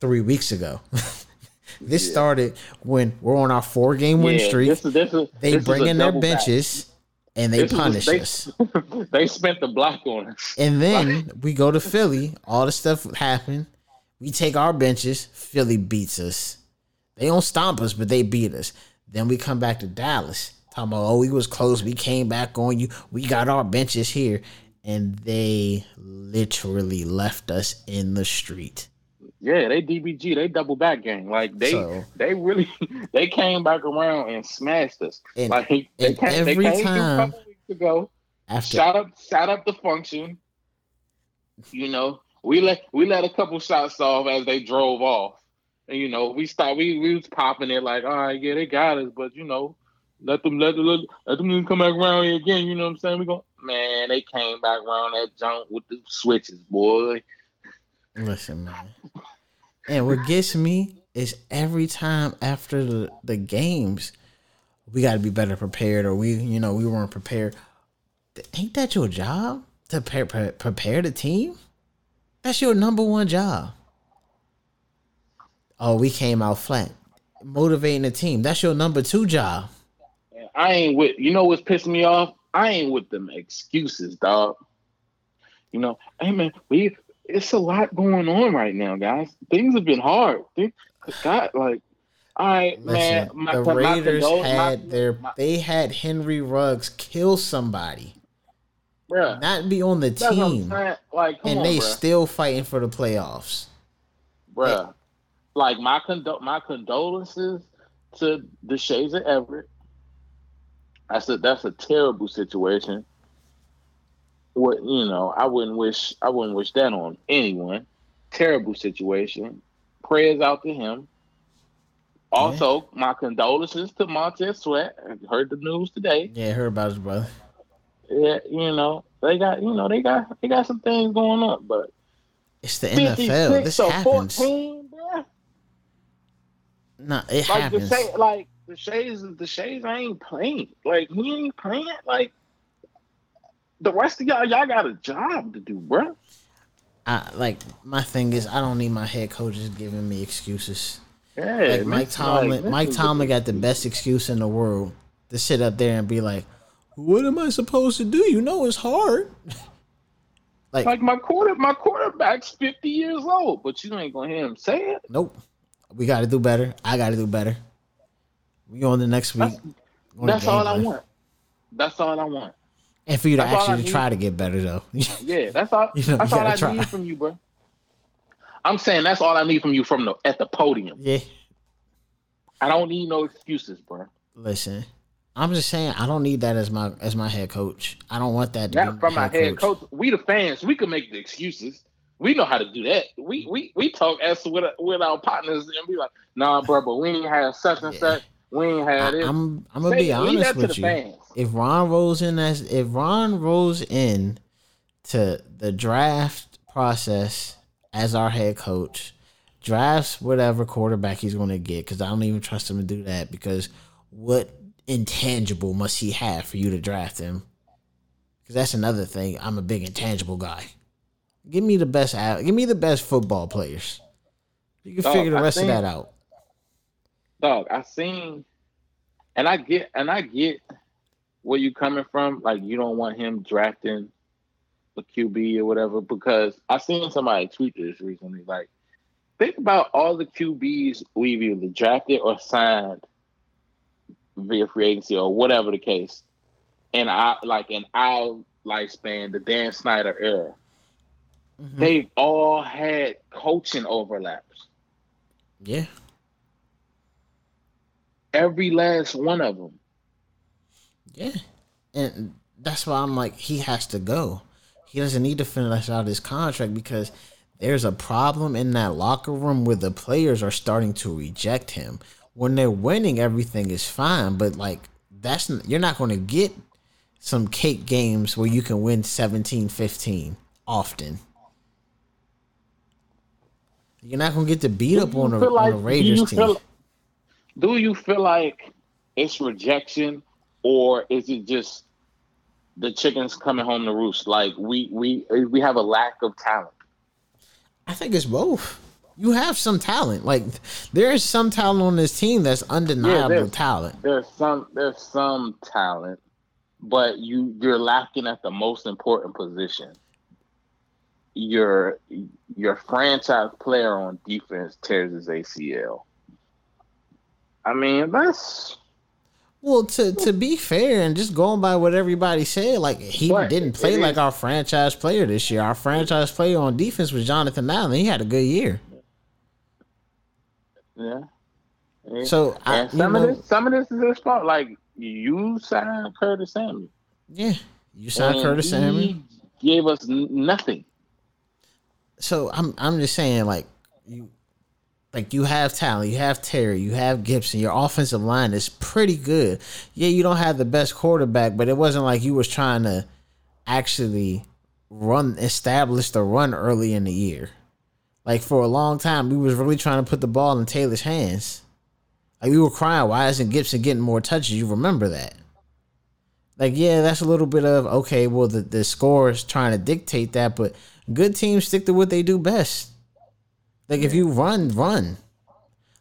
three weeks ago. this Yeah. started when we're on our four game win Yeah, streak. This is, this is, they bring in their double back. benches and they This is punish they, us. they spent the block on us. And then we go to Philly. All the stuff happened. We take our benches. Philly beats us. They don't stomp us, but they beat us. Then we come back to Dallas. Talking about, oh, we was close. We came back on you. We got our benches here. And they literally left us in the street. Yeah, they DBG, they double back game. Like they, So- they really, they came back around and smashed us. And- like they and came, every they came time- a couple weeks ago. After shot up shot up the function. You know, we let we let a couple shots off as they drove off. And you know, we stopped we, we was popping it like, all right, yeah, they got us, but you know, let them let, let, let them come back around here again, you know what I'm saying? We go man, they came back around that jump with the switches, boy. Listen, man. And what gets me is every time after the, the games, we got to be better prepared, or we, you know, we weren't prepared. Ain't that your job to pre- pre- prepare the team? That's your number one job. Oh, we came out flat. Motivating the team. That's your number two job. I ain't with you know what's pissing me off? I ain't with them excuses, dog. You know, hey man, we it's a lot going on right now, guys. Things have been hard. Things, God, like, all right, man. My, the my Raiders condol- had my- their my- they had Henry Ruggs kill somebody, bruh, not be on the that's what I'm team. Like, and on, they bruh. still fighting for the playoffs. bruh. Like my condo- my condolences to the Shades of Everett. That's a that's a terrible situation. What you know, I wouldn't wish I wouldn't wish that on anyone. Terrible situation. Prayers out to him. Also, my condolences to Montez Sweat. I heard the news today. Yeah, I heard about his brother. yeah, you know, they got you know they got they got some things going up, but It's the NFL. This happens. 14, bruh. No, it Like happens. the shade, like the shades, the shades ain't playing. Like he ain't playing. Like the rest of y'all, y'all got a job to do, bro. I, like my thing is, I don't need my head coaches giving me excuses. Yeah, Like Mike Tomlin, like, Mike Tomlin got the best excuse in the world to sit up there and be like, "What am I supposed to do? You know it's hard." like, Like my quarter, my quarterback's fifty years old, but you ain't gonna hear him say it. nope, we got to do better. I got to do better. We on the next week. That's, that's all I want. That's all I want. And for you to That's actually try to get better, though. Yeah, that's all. You know, that's you all I try. need from you, bro. I'm saying that's all I need from you from the at the podium. yeah. I don't need no excuses, bro. Listen, I'm just saying I don't need that as my as my head coach. I don't want that to be Not from my head coach. We the fans, we can make the excuses. We know how to do that. We we we talk as with with our partners and be like, nah, bro, but we ain't have such and Yeah. such. We ain't had it. I'm I'm gonna Say- be honest with you. fans. If Ron rolls in as if Ron rolls in to the draft process as our head coach, drafts whatever quarterback he's going to get because I don't even trust him to do that because what intangible must he have for you to draft him? Because that's another thing. I'm a big intangible guy. Give me the best. out- Give me the best football players. You can Dog, figure the rest think- of that out. Dog, I seen, and I get, and I get where you coming from. Like you don't want him drafting a QB or whatever because I seen somebody tweet this recently. Like, think about all the QBs we've either drafted or signed via free agency or whatever the case, and I like in our lifespan, the Dan Snyder era. Mhm. They've all had coaching overlaps. Yeah. Every last one of them. Yeah. And that's why I'm like, he has to go. He doesn't need to finish out his contract because there's a problem in that locker room where the players are starting to reject him. When they're winning, everything is fine, but like that's you're not going to get some cake games where you can win 17-15 often. You're not going to get to beat up on a, feel on a Raiders team. feel- do you feel like it's rejection, or is it just the chickens coming home to roost? Like we we we have a lack of talent. I think it's both. You have some talent. Like there is some talent on this team that's undeniable there's- talent. There's some there's some talent, but you you're lacking at the most important position. Your your franchise player on defense tears his ACL. I mean, that's Well, to to be fair and just going by what everybody said, like he didn't play like our franchise player this year. Our franchise player on defense was Jonathan Allen. He had a good year. yeah. Yeah. So I, some know, of this, some of this is his fault. Like you signed Curtis Samuel. yeah, you signed and Curtis he Samuel. Gave us nothing. So I'm I'm just saying like you like you have talent, you have Terry, you have Gibson. Your offensive line is pretty good. Yeah, you don't have the best quarterback, but it wasn't like you was trying to actually run establish the run early in the year. Like for a long time, we was really trying to put the ball in Taylor's hands. Like we were crying, why isn't Gibson getting more touches? You remember that? Like yeah, that's a little bit of okay. Well, the the score is trying to dictate that, but good teams stick to what they do best. Like if you run, run.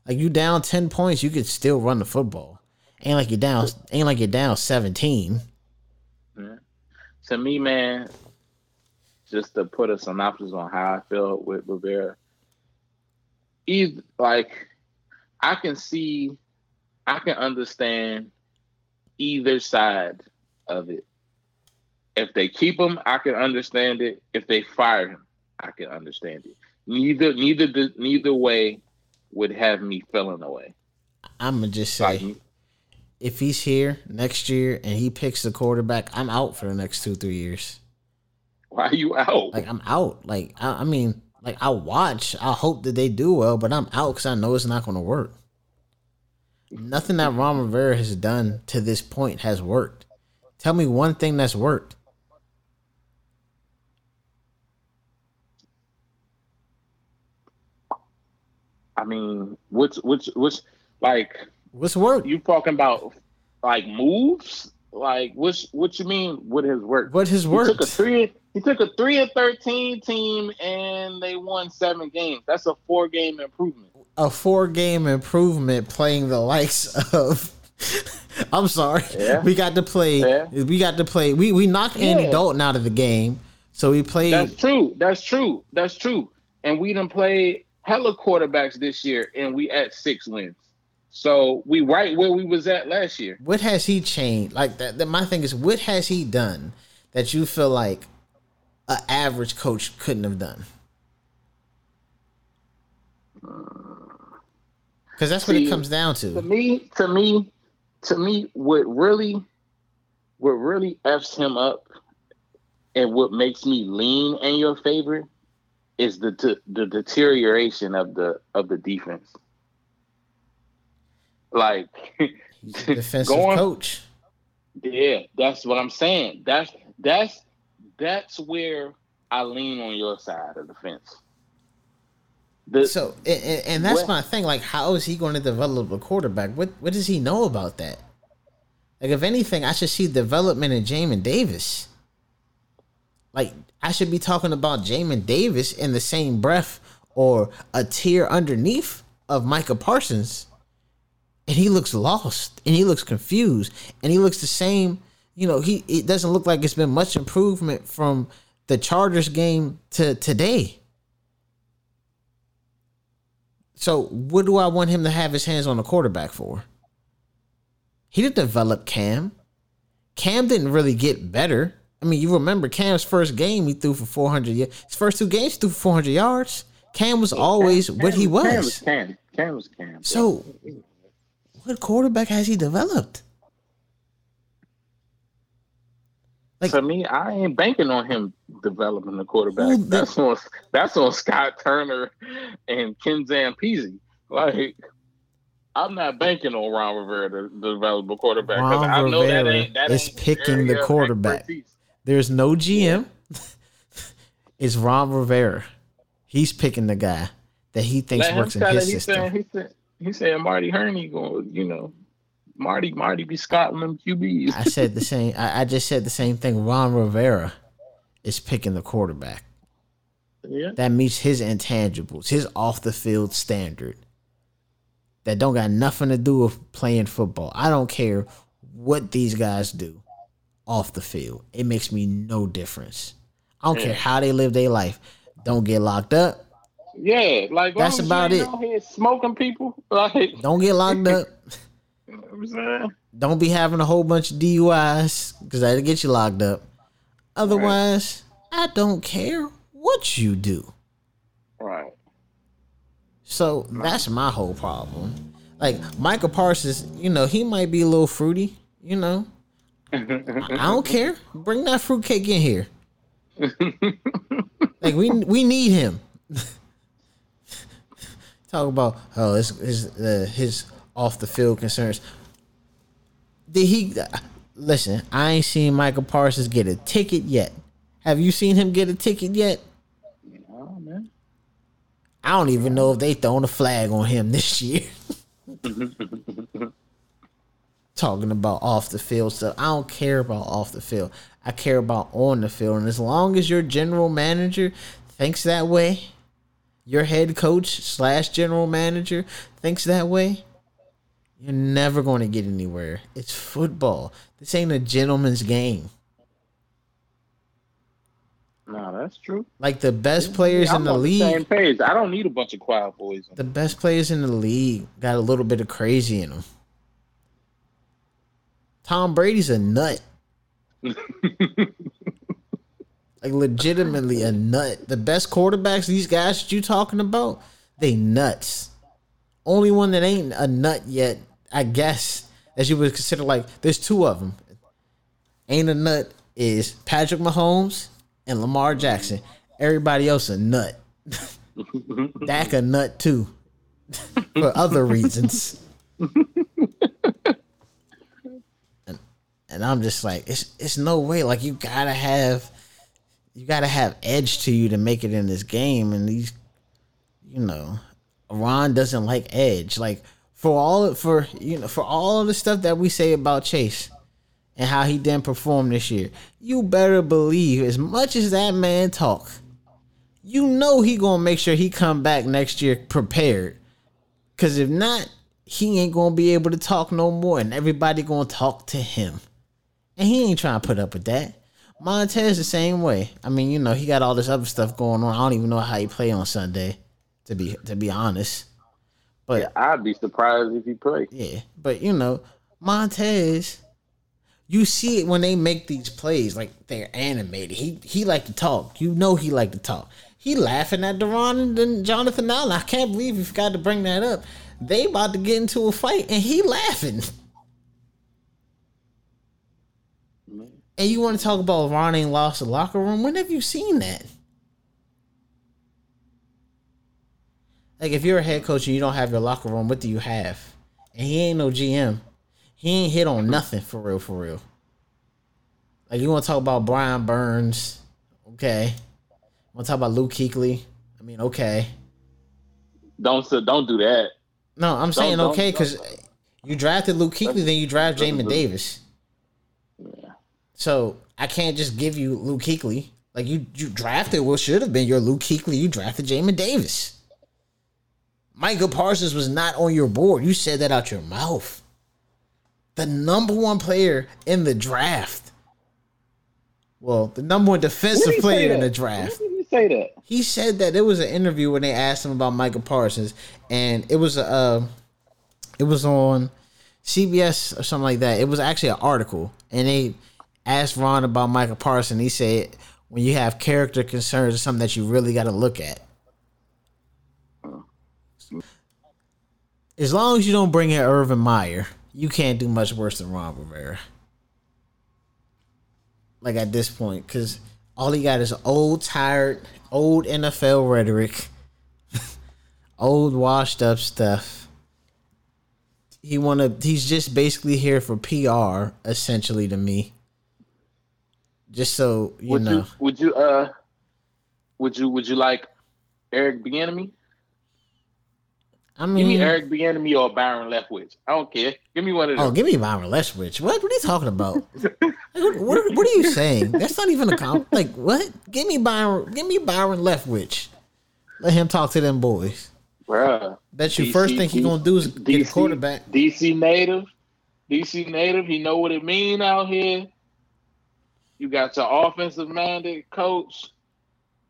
Like you down ten points, you could still run the football. Ain't like you're down. Ain't like you're down seventeen. To me, man, just to put a synopsis on how I feel with Rivera. Either like I can see, I can understand either side of it. If they keep him, I can understand it. If they fire him, I can understand it. Neither, neither, neither way would have me feeling away. I'm gonna just say, Like, if he's here next year and he picks the quarterback, I'm out for the next two three years. why are you out? Like I'm out. Like I, I mean, like I watch. I hope that they do well, but I'm out because I know it's not gonna work. Nothing that Ron Rivera has done to this point has worked. Tell me one thing that's worked. I mean, what's what's what's like What's work? you talking about like moves? Like which what you mean? What has worked? What has He took a three. He took a three and thirteen team, and they won seven games. That's a four game improvement. A four game improvement playing the likes of. I'm sorry. Yeah. We got to play. Yeah. We got to play. We we knocked Andy Dalton out of the game, so we played. That's true. That's true. That's true. And we didn't played hella quarterbacks this year, and we at six wins. So we right where we was at last year. what has he changed? Like that, that. My thing is, what has he done that you feel like a average coach couldn't have done? Uh, because that's what it comes down To to. me, to me, to me, what really, what really f's him up, and what makes me lean in your favor, is the the, the deterioration of the of the defense. Like, defensive Going- coach. Yeah, that's what I'm saying. That's that's that's where I lean on your side of the fence. The, So, and, and- and that's What- my thing. Like, how is he going to develop a quarterback? What What does he know about that? Like, if anything, I should see development in Jamin Davis. Like, I should be talking about Jamin Davis in the same breath or a tier underneath of Micah Parsons. And he looks lost and he looks confused and he looks the same. You know, he it doesn't look like it's been much improvement from the Chargers game to today. So what do I want him to have his hands on the quarterback for? He didn't develop Cam. Cam didn't really get better. I mean, you remember Cam's first game he threw for 400 yards. His first two games he threw for 400 yards. Cam was always what he Cam was was. Cam. Cam was Cam. So what quarterback has he developed? like- to me, I ain't banking on him developing the quarterback. The- that's on that's on Scott Turner and Ken Zampese. Like, I'm not banking on Ron Rivera to, develop a quarterback. I know that Rivera ain't, that is picking the quarterback. expertise. There's no GM. it's Ron Rivera. He's picking the guy that he thinks Let works in his He system. said, he said, he said, Marty Hurney going, you know, Marty, Marty be scouting them QBs. I said the same. I, I just said the same thing. Ron Rivera is picking the quarterback yeah. that meets his intangibles, his off the field standard. That don't got nothing to do with playing football. I don't care what these guys do off the field. It makes me no difference. I don't care how they live their life. Don't get locked up. Yeah, like That's about it. smoking people, like Don't get locked up. know what I'm saying. Don't be having a whole bunch of DUIs because that'll get you locked up. Otherwise, I don't care what you do. Right. So that's my whole problem. Like Michael Parsons, you know, he might be a little fruity, you know. I don't care. Bring that fruitcake in here. like we we need him. Talk about oh his his uh, his off the field concerns. Did he listen? I ain't seen Michael Parsons get a ticket yet. Have you seen him get a ticket yet? Oh man. I don't even know if they thrown a flag on him this year. Talking about off the field stuff. I don't care about off the field. I care about on the field. And as long as your general manager thinks that way, your head coach slash general manager thinks that way, you're never going to get anywhere. It's football. This ain't a gentleman's game. Nah, that's true. Like the best players I'm in the league. same page. I don't need a bunch of quiet boys. the best players in the league got a little bit of crazy in them. Tom Brady's a nut. like legitimately a nut. The best quarterbacks, these guys that you talking about, they nuts. Only one that ain't a nut yet, I guess, as you would consider like there's two of them. Ain't a nut is Patrick Mahomes and Lamar Jackson. Everybody else a nut. Dak a nut too, for other reasons. And, I'm just like, it's it's no way. Like you gotta have, you gotta have edge to you to make it in this game. And these, you know, Ron doesn't like Edge. Like for all for you know for all of the stuff that we say about Chase and how he didn't perform this year, you better believe as much as that man talk, you know he gonna make sure he come back next year prepared. Cause if not, he ain't gonna be able to talk no more, and everybody gonna talk to him, and he ain't trying to put up with that. Montez the same way. I mean, you know, he got all this other stuff going on. I don't even know how he play on Sunday, to be to be honest. But Yeah, I'd be surprised if he played. yeah, but you know, Montez, you see it when they make these plays, like they're animated. He he like to talk. You know he like to talk. He laughing at Daron and Jonathan Allen. I can't believe he forgot to bring that up. They about to get into a fight and he laughing. And you want to talk about Ron ain't lost the locker room? When have you seen that? Like if you're a head coach and you don't have your locker room, what do you have? And he ain't no GM. He ain't hit on nothing for real, for real. Like you want to talk about Brian Burns? Okay. I Want to talk about Luke Kuechly? I mean, okay. Don't don't do that. No, I'm saying don't- okay because you drafted Luke Kuechly, then you draft Jamin Davis. So I can't just give you Luke Kuechly. Like you, you drafted what should have been your Luke Kuechly. You drafted Jamin Davis. Michael Parsons was not on your board. You said that out your mouth. The number one player in the draft. Well, the number one defensive player in the draft. When did he say that? He said that there was an interview when they asked him about Michael Parsons, and it was uh, it was on CBS or something like that. It was actually an article, and they asked Ron about Michael Parsons. He said, "When you have character concerns, it's something that you really got to look at." As long as you don't bring in Urban Meyer, you can't do much worse than Ron Rivera. Like at this point, because all he got is old, tired, old NFL rhetoric, old, washed up stuff. He wanna. He's just basically here for PR, essentially, to me. Just so you Would know. you would you uh would you would you like Eric Bieniemy? I mean, Give me Eric Bieniemy or Byron Leftwich. I don't care. Give me one of them. oh, give me Byron Leftwich. What? What are you talking about? Like, what, what, what are you saying? That's not even a comp. Like what? Give me Byron. Give me Byron Leftwich. Let him talk to them boys. Bruh. Bet you DC first thing he gonna do is get a DC quarterback. DC native. DC native. He know what it mean out here. You got your offensive minded coach.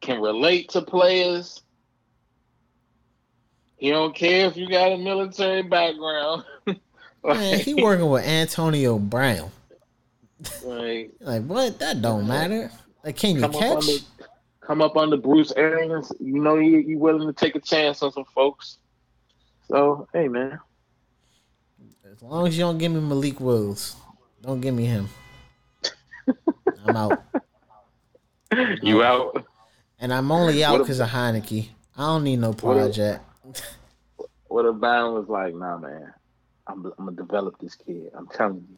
Can relate to players. He don't care if you got a military background. Man, he working with Antonio Brown. like, Like what? That don't matter. Like, can you catch? come up under Bruce Arians. You know you you willing to take a chance on some folks. So hey man, As long as you don't give me Malik Willis, don't give me him. I'm out, you out. and I'm only out because of Heinicke. I don't need no project. What if Byron was like, nah man, I'm I'm gonna develop this kid. I'm telling you,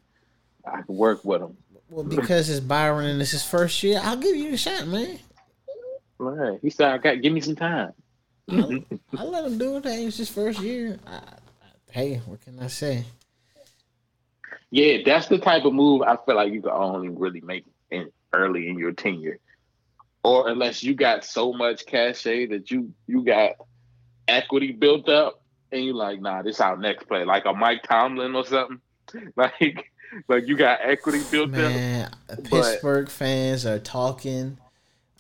I can work with him. Well, because it's Byron and it's his first year, I'll give you a shot, man. Right. He said, I got give me some time. I'll, I'll let him do it. Hey, it's his first year. I, I, hey, what can I say? Yeah, that's the type of move I feel like you can only really make in early in your tenure. Or unless you got so much cachet that you you got equity built up and you're like, nah, this our next play. Like a Mike Tomlin or something. Like like you got equity built up. Man, Pittsburgh fans are talking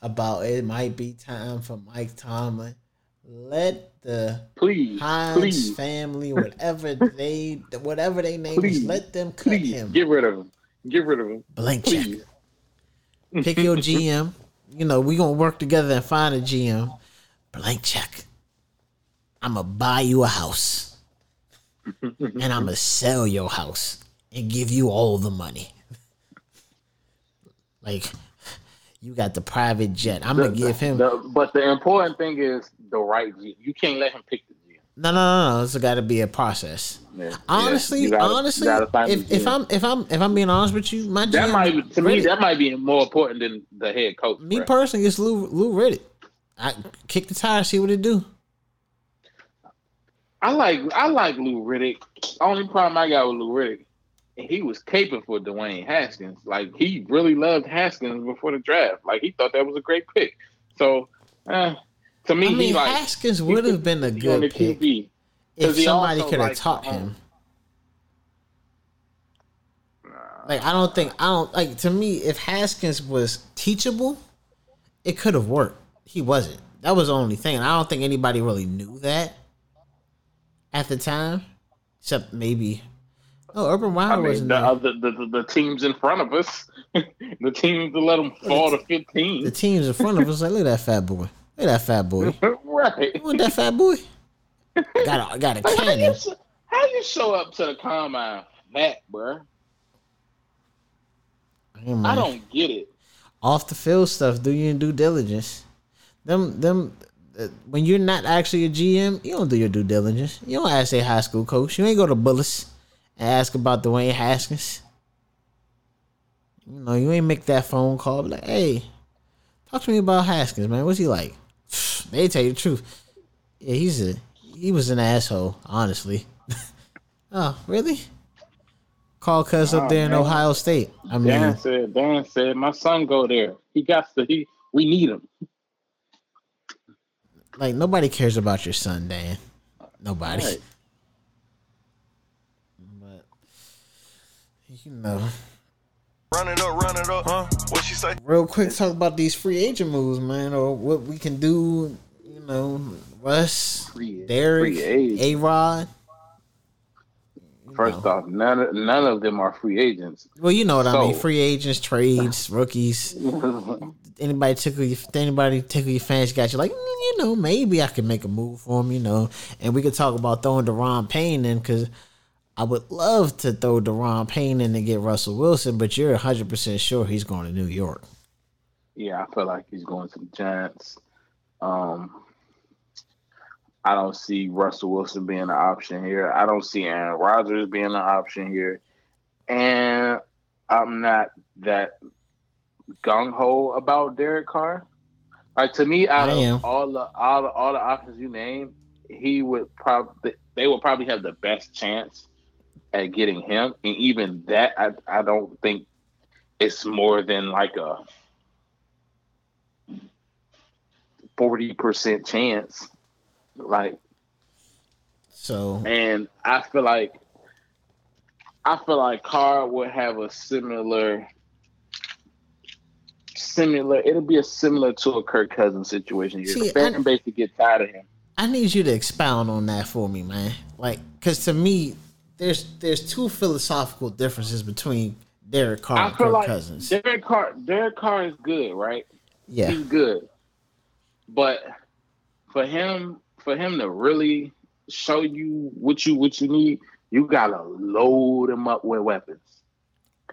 about it might be time for Mike Tomlin. Let the Please, Hines please, family, whatever they, whatever they name is, let them cut please him. get rid of him. Get rid of him. Blank check. Pick your GM. You know, we gonna work together and find a GM. Blank check. I'm gonna buy you a house, and I'm gonna sell your house and give you all the money. Like, you got the private jet. I'm gonna give him. the- but the important thing is the right. You can't let him pick No, no, no, no. It's got to be a process. Yeah. Honestly, Yeah, gotta- honestly, you gotta find if, if I'm if I'm if I'm being honest with you, my that GM might to me that might be more important than the head coach. me bruh. personally, it's Lou Lou Riddick. I kick the tire, see what it do. I like I like Lou Riddick. Only problem I got with Lou Riddick, he was caping for Dwayne Haskins. Like he really loved Haskins before the draft. Like he thought that was a great pick. So uh, to me, I mean, he like Haskins would have been a good pick QB. if somebody could have taught Mahomes. him. Like I don't think I don't like to me if Haskins was teachable, it could have worked. He wasn't. That was the only thing. And I don't think anybody really knew that at the time, except maybe. Oh, Urban I Meyer mean, wasn't the, there. other, the, the the teams in front of us, the teams to let them fall to fifteen. the teams in front of us like, look at that fat boy. Look at that fat boy. right. Look at that fat boy. Got a got a Like, how, you, cannon. how you show up to the combine fat, bruh? Hey, I don't get it. off the field stuff, do your due diligence. Them them uh, when you're not actually a GM, you don't do your due diligence. You don't ask a high school coach. You ain't go to Bullis and ask about Dwayne Haskins. You know, you ain't make that phone call. Be like, hey, talk to me about Haskins, man. What's he like? They tell you the truth. Yeah, he's a he was an asshole, honestly. oh, really? Call cuz up Oh, there in man. Ohio State. I mean, Dan said, Dan said, my son go there. He got to. He we need him. Like nobody cares about your son, Dan. Nobody. Right. But you know, Run it up, run it up, huh? What she say? real quick, talk about these free agent moves, man, or what we can do. You know, Russ, Free- Derek. A Rod. First off, none of, none of them are free agents. Well, you know what I mean. Free agents, trades, rookies. Anybody tickle you? Anybody tickle your fans? Got you like, mm, you know, maybe I could make a move for him. You know, and we could talk about throwing Daron Payne in because I would love to throw Daron Payne in and get Russell Wilson, but you're 100 percent sure he's going to New York. yeah, I feel like he's going to the Giants. Um, I don't see Russell Wilson being an option here. I don't see Aaron Rodgers being an option here, and I'm not that gung ho about Derek Carr. Like to me, out of all the all the all the options you name, he would probably they would probably have the best chance at getting him, and even that, I I don't think it's more than like a forty percent chance. Like, So and I feel like I feel like Carr would have a similar similar it'll be a similar to a Kirk Cousins situation here. See, the fan I- base to get tired of him. I need you to expound on that for me, man. Like, because to me, there's there's two philosophical differences between Derek Carr and Kirk like Cousins. Derek Carr Derek Carr is good, right? Yeah, He's good. But for him for him to really show you what you what you need, you gotta load him up with weapons.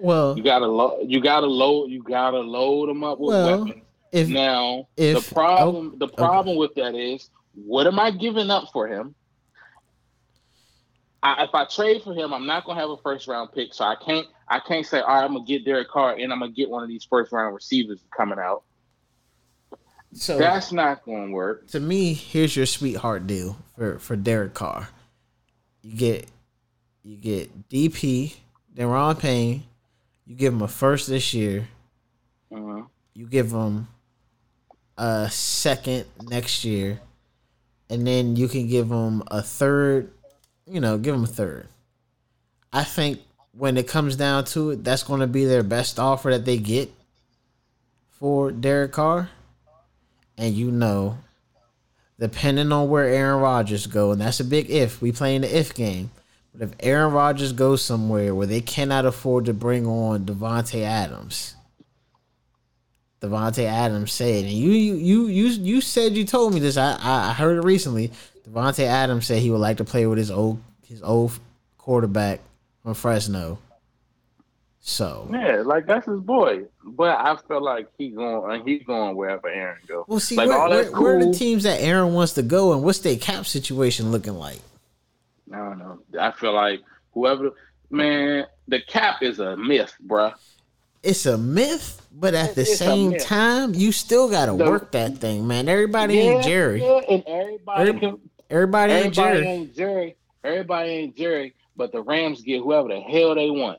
well, You gotta load. You gotta load. You gotta load them up with Well, weapons. if Now if- the problem, oh, the problem with that is, what am I giving up for him? I, if I trade for him, I'm not gonna have a first round pick, so I can't. I can't say, all right, I'm gonna get Derek Carr and I'm gonna get one of these first round receivers coming out. So That's not gonna work. to me, here's your sweetheart deal for for Derek Carr. You get you get DP, Daron Payne. You give him a first this year. Mhm. You give him a second next year, and then you can give him a third. You know, give him a third. I think when it comes down to it, that's going to be their best offer that they get for Derek Carr. And you know, depending on where Aaron Rodgers go, and that's a big if. We playing the if game. But if Aaron Rodgers goes somewhere where they cannot afford to bring on Davante Adams, Davante Adams said, and you you you you you said you told me this. I I heard it recently. Davante Adams said he would like to play with his old his old quarterback from Fresno. So Yeah, like that's his boy. But I feel like he going. Uh, He's going wherever Aaron go. Well, see, Like, where, where, that's where are the teams that Aaron wants to go, and what's their cap situation looking like? I don't know. I feel like whoever, man, the cap is a myth, bruh. It's a myth, but at the It's same time, you still got to The- work that thing, man. Everybody ain't Jerry. Yeah, and everybody Every- can. Everybody, ain't Everybody Jerry. ain't Jerry. Everybody ain't Jerry. But the Rams get whoever the hell they want.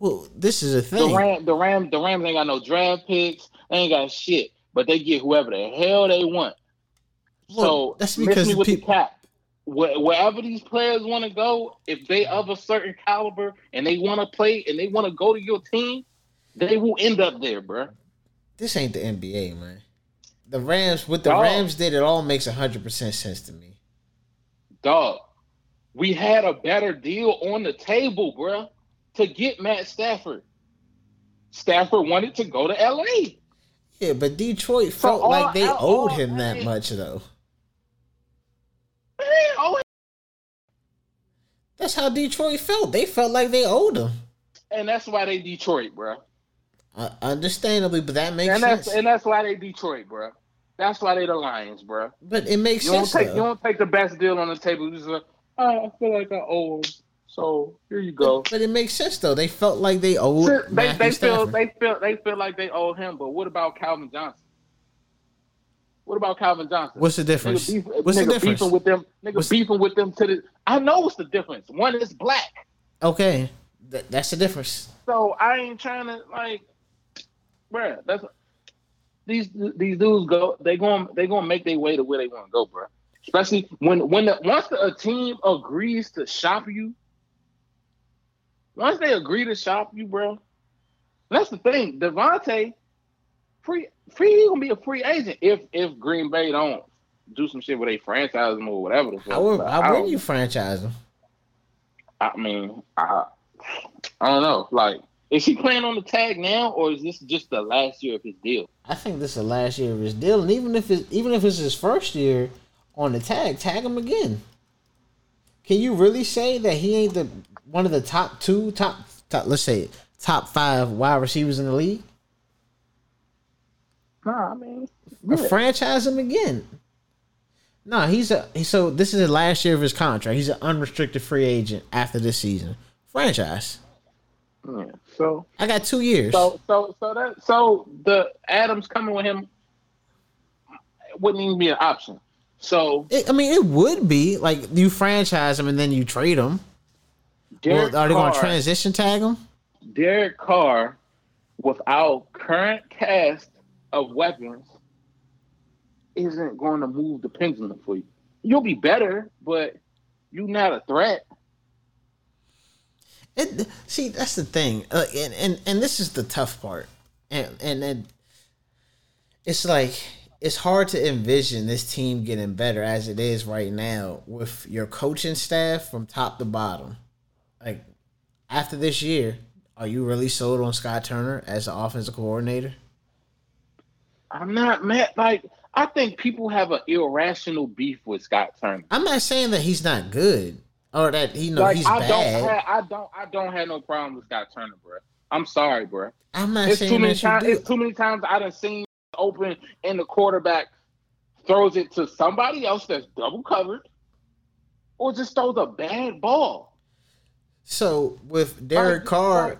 Well, this is a thing. The thing. Ram, the Ram, the Rams ain't got no draft picks. They ain't got shit. But they get whoever the hell they want. Well, so that's because me with peop- the cap. Wh- Wherever these players want to go, if they of a certain caliber and they want to play and they want to go to your team, they will end up there, bro. this ain't the NBA, man. The Rams, what the Dog. Rams did, it all makes hundred percent sense to me. Dog, we had a better deal on the table, bro, to get Matt Stafford. Stafford wanted to go to LA. Yeah, but Detroit felt all- like they owed all- him that much, though. That's how Detroit felt. They felt like they owed him. and that's why they Detroit, bro. Uh, understandably, but that makes And that's sense. and that's why they Detroit, bro. That's why they the Lions, bro. but it makes You don't sense. take though. you don't take the best deal on the table. You just like, oh, I feel like I owe him. So here you go. But it makes sense though. They felt like they owed. They, Matthew they feel they feel they feel like they owe him. But what about Calvin Johnson? What about Calvin Johnson? What's the difference? Nigga, beef, What's the difference? beefing with them. Nigga What's- beefing with them to the. I know what's the difference. One is black, Okay, Th- that's the difference. so I ain't trying to like, bruh. That's these these dudes go. They going they gonna make their way to where they want to go, bruh. Especially when when the, once the, a team agrees to shop you. Once they agree to shop you, bro. That's the thing. Davante, free free he gonna be a free agent if if Green Bay don't do some shit where they franchise him or whatever the fuck. How, would, I wouldn't you franchise him? I mean, I, I don't know. Like, is he playing on the tag now, or is this just the last year of his deal? I think this is the last year of his deal, and even if it's even if it's his first year on the tag, tag him again. Can you really say that he ain't the one of the top two, top, top let's say top five wide receivers in the league? Nah, I mean, franchise him again. No, he's a he, so this is the last year of his contract. He's an unrestricted free agent after this season. Franchise. yeah. So, I got two years. so, so, so that, so the Adams coming with him wouldn't even be an option. So, It- I mean, it would be like you franchise him and then you trade him. Derek Well, are they going to transition tag him? Derek Carr, without current cast of weapons, isn't going to move the pendulum for you. You'll be better, but you're not a threat. It, see, that's the thing, uh, and, and and this is the tough part, and and and it's like it's hard to envision this team getting better as it is right now with your coaching staff from top to bottom. Like after this year, are you really sold on Scott Turner as the offensive coordinator? I'm not mad. Like I think people have an irrational beef with Scott Turner. I'm not saying that he's not good or that he know like he's I bad. don't, have, I don't, I don't have no problem with Scott Turner, bro. I'm sorry, bro. I'm not It's saying too many that you times. It's too many times I done seen open and the quarterback throws it to somebody else that's double covered, or just throws a bad ball. So with Derek Carr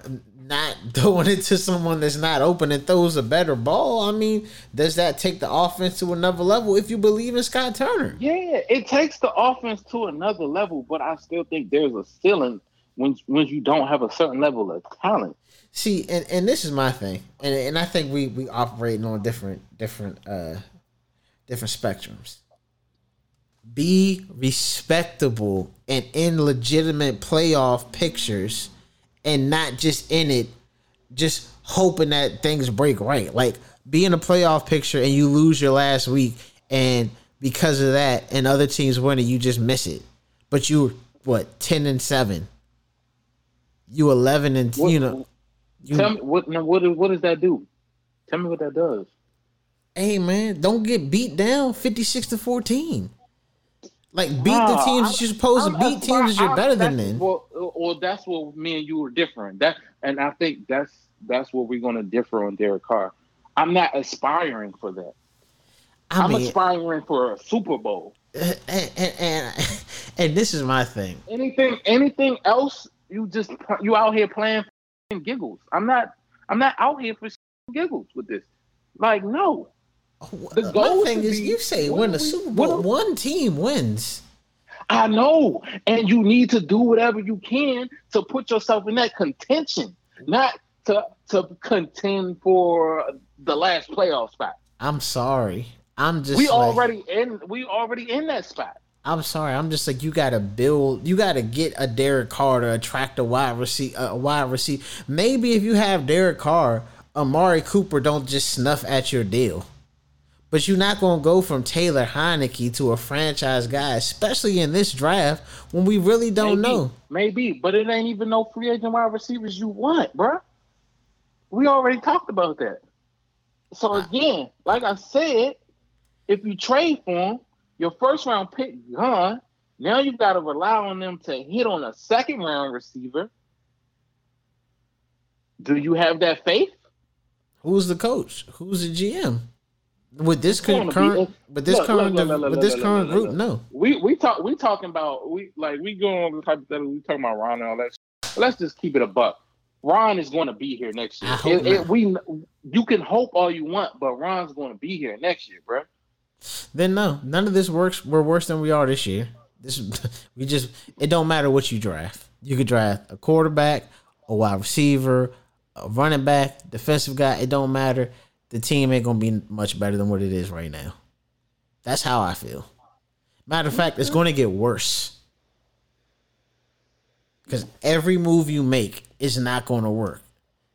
not throwing it to someone that's not open and throws a better ball, I mean, does that take the offense to another level if you believe in Scott Turner? Yeah, it takes the offense to another level, but I still think there's a ceiling when when you don't have a certain level of talent. See, and, and this is my thing, and and I think we we operating on different different uh different spectrums. Be respectable and in legitimate playoff pictures, and not just in it, just hoping that things break right. Like be in a playoff picture and you lose your last week, and because of that, and other teams winning, you just miss it. But you what ten and seven, you eleven and What- you know. You, Tell me what what what does that do? Tell me what that does. hey man, don't get beat down fifty six to fourteen. Like beat the teams that you're supposed to I'm- beat teams that you're better than. Then Well, uh, well, that's what me and you are different. That, and I think that's that's what we're going to differ on Derek Carr. I'm not aspiring for that. I I'm mean, aspiring for a Super Bowl. and, and, and and this is my thing. Anything, anything else, you just you out here playing f***ing giggles. I'm not. I'm not out here for giggles with this. Like, no, The My goal thing is, be, you say win the Super Bowl. One team wins. I know, and you need to do whatever you can to put yourself in that contention, not to to contend for the last playoff spot. I'm sorry. I'm just we like, already in. We already in that spot. I'm sorry. I'm just like you got to build. You got to get a Derek Carr to attract a wide receiver. A wide receiver. Maybe if you have Derek Carr, Amari Cooper don't just snuff at your deal. But you're not gonna go from Taylor Heinicke to a franchise guy, especially in this draft when we really don't maybe, know. Maybe, but it ain't even no free agent wide receivers you want, bruh. We already talked about that. So again, like I said, if you trade for him, your first round pick gone. Now you've got to rely on them to hit on a second round receiver. Do you have that faith? Who's the coach? Who's the GM? With this current, current with this look, current, look, look, with this current group, no. We we talk we talking about we like we going on the hypothetical. We talking about Ron and all that. shit. Let's just keep it a buck. Ron is going to be here next year. It- it- we you can hope all you want, but Ron's going to be here next year, bro. Then no, none of this works. We're worse than we are this year. This we just it don't matter what you draft. You could draft a quarterback, a wide receiver, a running back, defensive guy. It don't matter. The team ain't gonna be much better than what it is right now. That's how I feel. Matter of fact, it's gonna get worse. Because every move you make is not gonna work.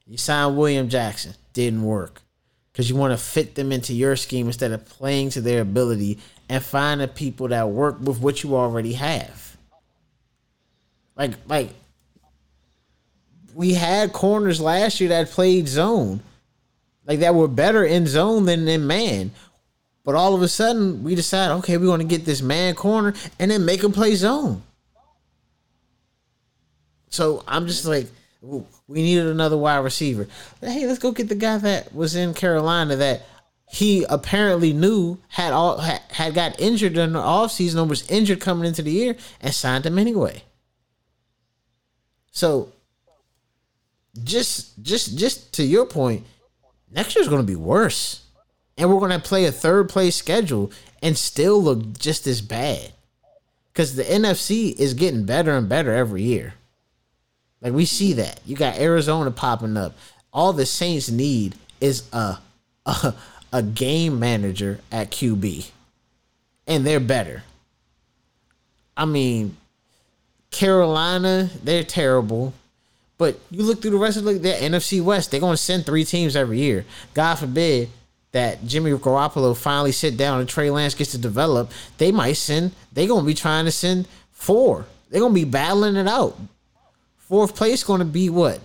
You signed William Jackson, didn't work because you want to fit them into your scheme instead of playing to their ability and find the people that work with what you already have. Like, like we had corners last year that played zone, like that were better in zone than in man. But all of a sudden, we decide, okay, we're going to get this man corner and then make him play zone. So I'm just like, we needed another wide receiver. Hey, let's go get the guy that was in Carolina that he apparently knew had all had, had got injured in the offseason or was injured coming into the year and signed him anyway. So just just just to your point, next year's gonna be worse. And we're gonna play a third place schedule and still look just as bad. Cause the NFC is getting better and better every year. Like we see that. You got Arizona popping up. All the Saints need is a a, a game manager at QB. And they're better. I mean, Carolina, they're terrible. But you look through the rest of the, the NFC West, they're going to send three teams every year. God forbid that Jimmy Garoppolo finally sit down and Trey Lance gets to develop. They might send, they're going to be trying to send four. They're going to be battling it out. Fourth place going to be what?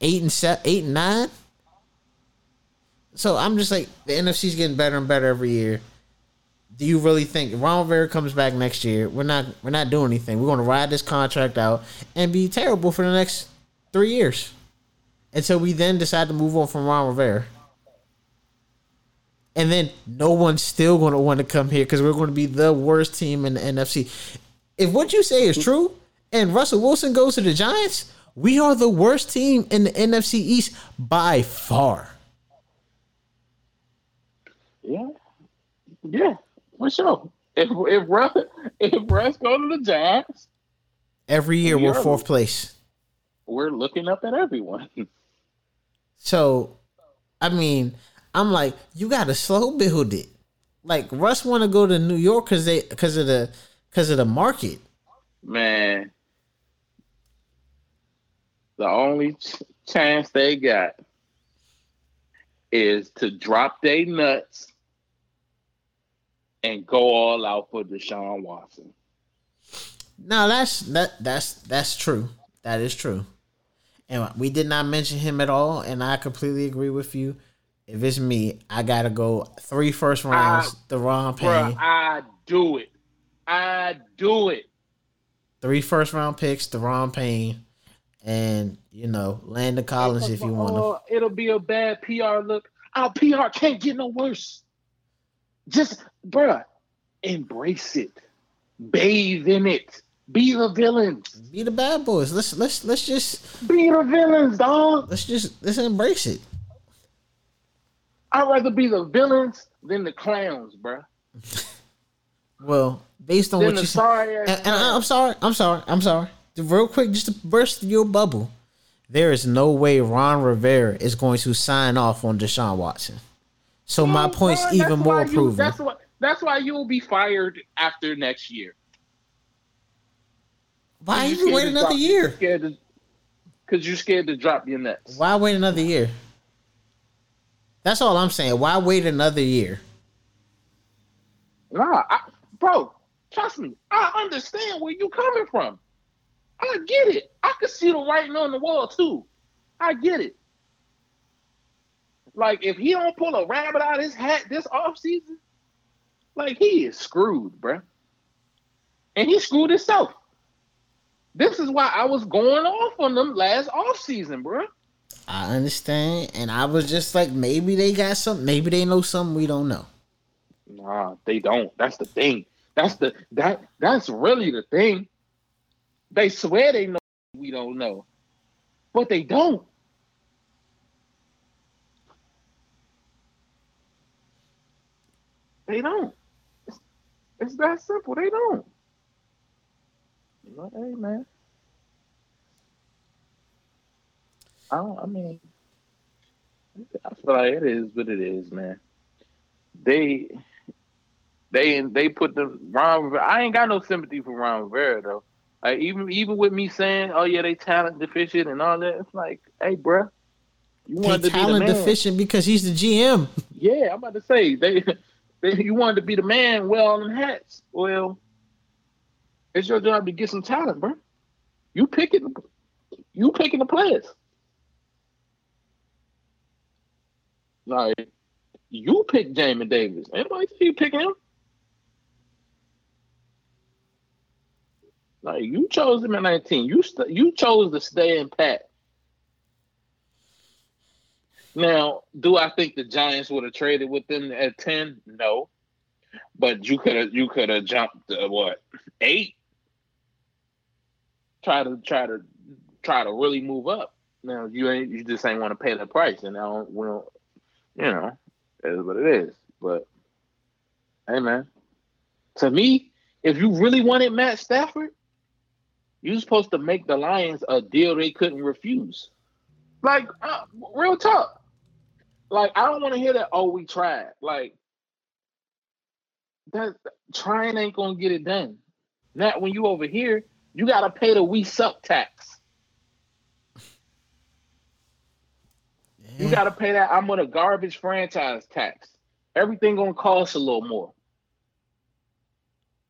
Eight and seven, eight and nine. So I'm just like the NFC's getting better and better every year. Do you really think Ron Rivera comes back next year? We're not. We're not doing anything. We're going to ride this contract out and be terrible for the next three years, until we then decide to move on from Ron Rivera. And then no one's still going to want to come here because we're going to be the worst team in the NFC. If what you say is true, and Russell Wilson goes to the Giants, we are the worst team in the NFC East by far. Yeah, yeah, for sure. If if Russ if Russ go to the Giants, Every year We we're fourth place. we're looking up at everyone. So, I mean, I'm like, you got to slow build it. Like Russ want to go to New York because they because of the because of the market. Man, the only ch- chance they got is to drop their nuts and go all out for Deshaun Watson. Now that's that that's that's true. That is true. And we did not mention him at all, and I completely agree with you. If it's me, I gotta go three first rounds. Daron Bruh, Payne, I do it. I do it. three first round picks. Daron Payne, and you know Landon Collins if you want to. It'll be a bad PR look. Our PR can't get no worse. Just, bruh, embrace it. Bathe in it. Be the villains. Be the bad boys. Let's let's let's just Be the villains, dog. let's just let's embrace it. I'd rather be the villains than the clowns, bruh. Well, based on what you said, sorry and, and I- I'm sorry, I'm sorry, I'm sorry. Real quick, just to burst your bubble, there is no way Ron Rivera is going to sign off on Deshaun Watson. So my point's even more proven. That's. That's why you'll be fired after next year. Why You even wait another drop- year? Scared to, Cause you're scared to drop your nuts. Why wait another year? That's all I'm saying. Why wait another year? Nah, I, bro, trust me. I understand where you're coming from. I get it. I can see the writing on the wall too. I get it. Like if he don't pull a rabbit out of his hat this offseason, like he is screwed, bruh. And he screwed himself. This is why I was going off on them last offseason, bruh. I understand, and I was just like, maybe they got something. Maybe they know something we don't know. Nah, they don't. That's the thing. That's the that that's really the thing. They swear they know we don't know. But they don't. They don't. It's, that simple. They don't. But, hey man. I don't I mean I feel like it is what it is, man. They they they put the Ron. Rivera- I ain't got no sympathy for Ron Rivera though. Like even even with me saying, "Oh yeah, they talent deficient and all that," it's like, hey, bruh, you want to be the talent man. deficient because he's the GM. Yeah, I'm about to say they you wanted to be the man. Wear all them hats. Well, it's your job to get some talent, bro. You picking, you picking the players. Like you pick Jamin Davis. Anybody tell you picking him? Like you chose him at 19. You st- you chose to stay in Pat. Now, do I think the Giants would have traded with them at 10? No. But you could have you could have jumped to what? 8? Try to try to try to really move up. Now, you ain't you just ain't want to pay the price and now we don't you know, it is what it is. But hey man, to me, if you really wanted Matt Stafford, you supposed to make the Lions a deal they couldn't refuse. Like uh, real talk. Like I don't want to hear that. Oh, we tried. Like that trying ain't gonna get it done. Not when you over here, you gotta pay the we suck tax. You gotta pay that. I'm on a garbage franchise tax. Everything gonna cost a little more.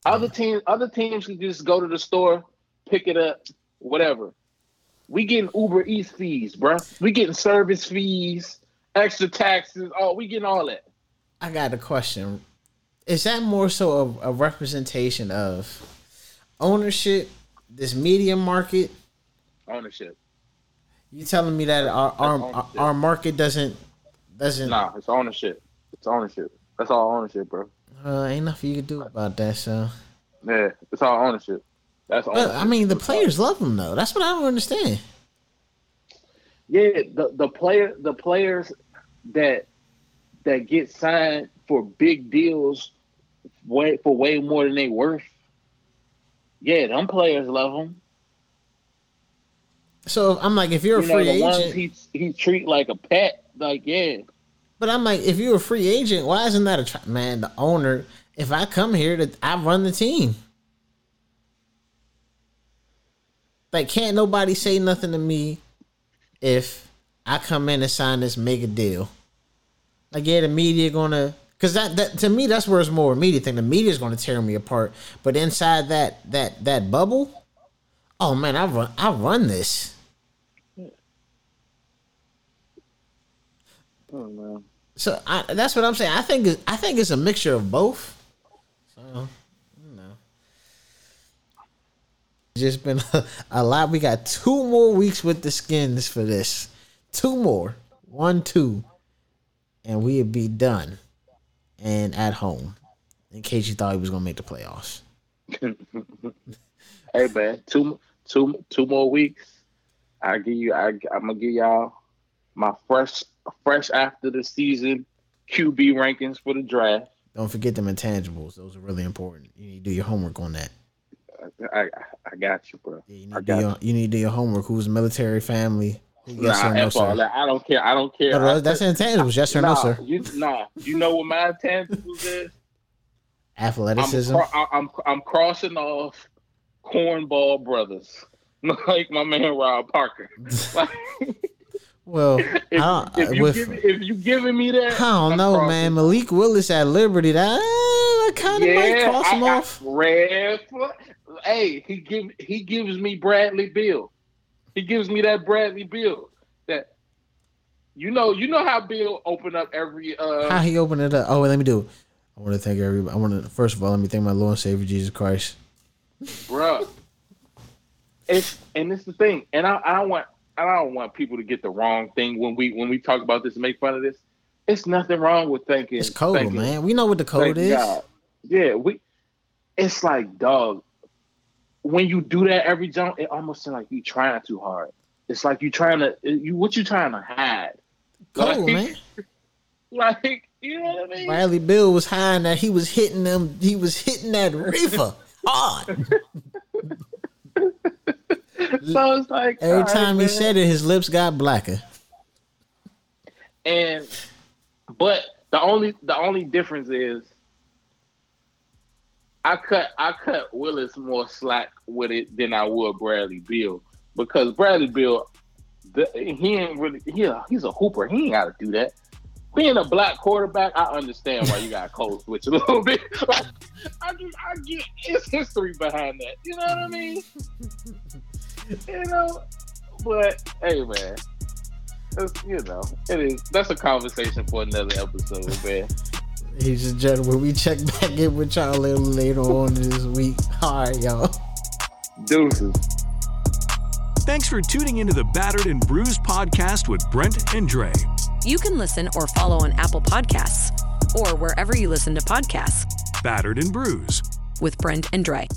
Other mm. teams, other teams can just go to the store, pick it up, whatever. We getting Uber Eats fees, bruh. We getting service fees, extra taxes. Oh, we getting all that. I got a question. Is that more so a, a representation of ownership, this media market? Ownership. You telling me that our our, our market doesn't doesn't Nah, it's ownership. It's ownership. That's all ownership, bro. uh, ain't nothing you can do about that. So, Yeah, it's all ownership. That's but, I mean, the players love them though. That's what I don't understand. Yeah, the the player the players that that get signed for big deals way for way more than they worth. Yeah, them players love them. So I'm like, if you're a You know, free ones agent, he he treat like a pet. Like, yeah, but I'm like, if you're a free agent, why isn't that a tra- man? The owner, if I come here, that I run the team. Like, can't nobody say nothing to me if I come in and sign this mega deal? Like, yeah, the media gonna, cause that, that to me that's where it's more immediate thing. The media's gonna tear me apart, but inside that that that bubble, oh man, I run I run this. oh, man. So I, that's what I'm saying. I think it's, I think it's a mixture of both. So you know, just been a, a lot. We got two more weeks with the skins for this. Two more, one, two, and we'd be done and at home. In case you thought he was gonna make the playoffs. Hey man, two two two more weeks. I give you. I I'm gonna give y'all my fresh fresh after the season QB rankings for the draft. Don't forget them intangibles. Those are really important. You need to do your homework on that. I I got you, bro. Yeah, you need I got your, you need to do your homework. Who's military family? Who Nah, yes sir, no F sir. that. I don't care. I don't care. No, uh, I- that's intangibles. Yes or no sir. You, nah, you know what my intangibles is? I'm, Athleticism. cro- I- I'm I'm crossing off cornball brothers, like my man Rob Parker. Like, well, I if, if you with, give, if you giving me that, I don't I'm know, crossing- man. Malik Willis at Liberty. That I kind of might cross I- him I- off. red. Hey, he give he gives me Bradley Beal. He gives me that Bradley Beal. That you know, you know how Beal opened up every uh How he opened it up? Oh, wait, let me do. it. I want to thank everybody. I want to first of all let me thank my Lord and Savior Jesus Christ. bruh. It's and it's the thing, and I, I don't want I don't want people to get the wrong thing when we when we talk about this and make fun of this. It's nothing wrong with thinking. It's code, thinking, man. We know what the code is. God. Yeah, we. It's like dog. When you do that every jump, it almost seems like you're trying too hard. It's like you're trying to you what you trying to hide. Code, Like- man. Like you know what I mean? Bradley Beal was high that he was hitting them. He was hitting that reefer hard. So it's like Every all right, time he said it, his lips got blacker. And but the only the only difference is I cut I cut Willis more slack with it than I would Bradley Beal because Bradley Beal the, he ain't really he a, he's a hooper he ain't got to do that. Being a black quarterback, I understand why you got cold switch a little bit. Like, I just I get it's history behind that. You know what I mean? you know, but hey man, it's, you know, it is. That's a conversation for another episode, man. Ladies and gentlemen, we check back in with y'all a little later on this week. All right, y'all. Deuces. Thanks for tuning into the Battered and Bruised podcast with Brent and Dre. You can listen or follow on Apple Podcasts or wherever you listen to podcasts Battered and Bruised. with Brent and Dre.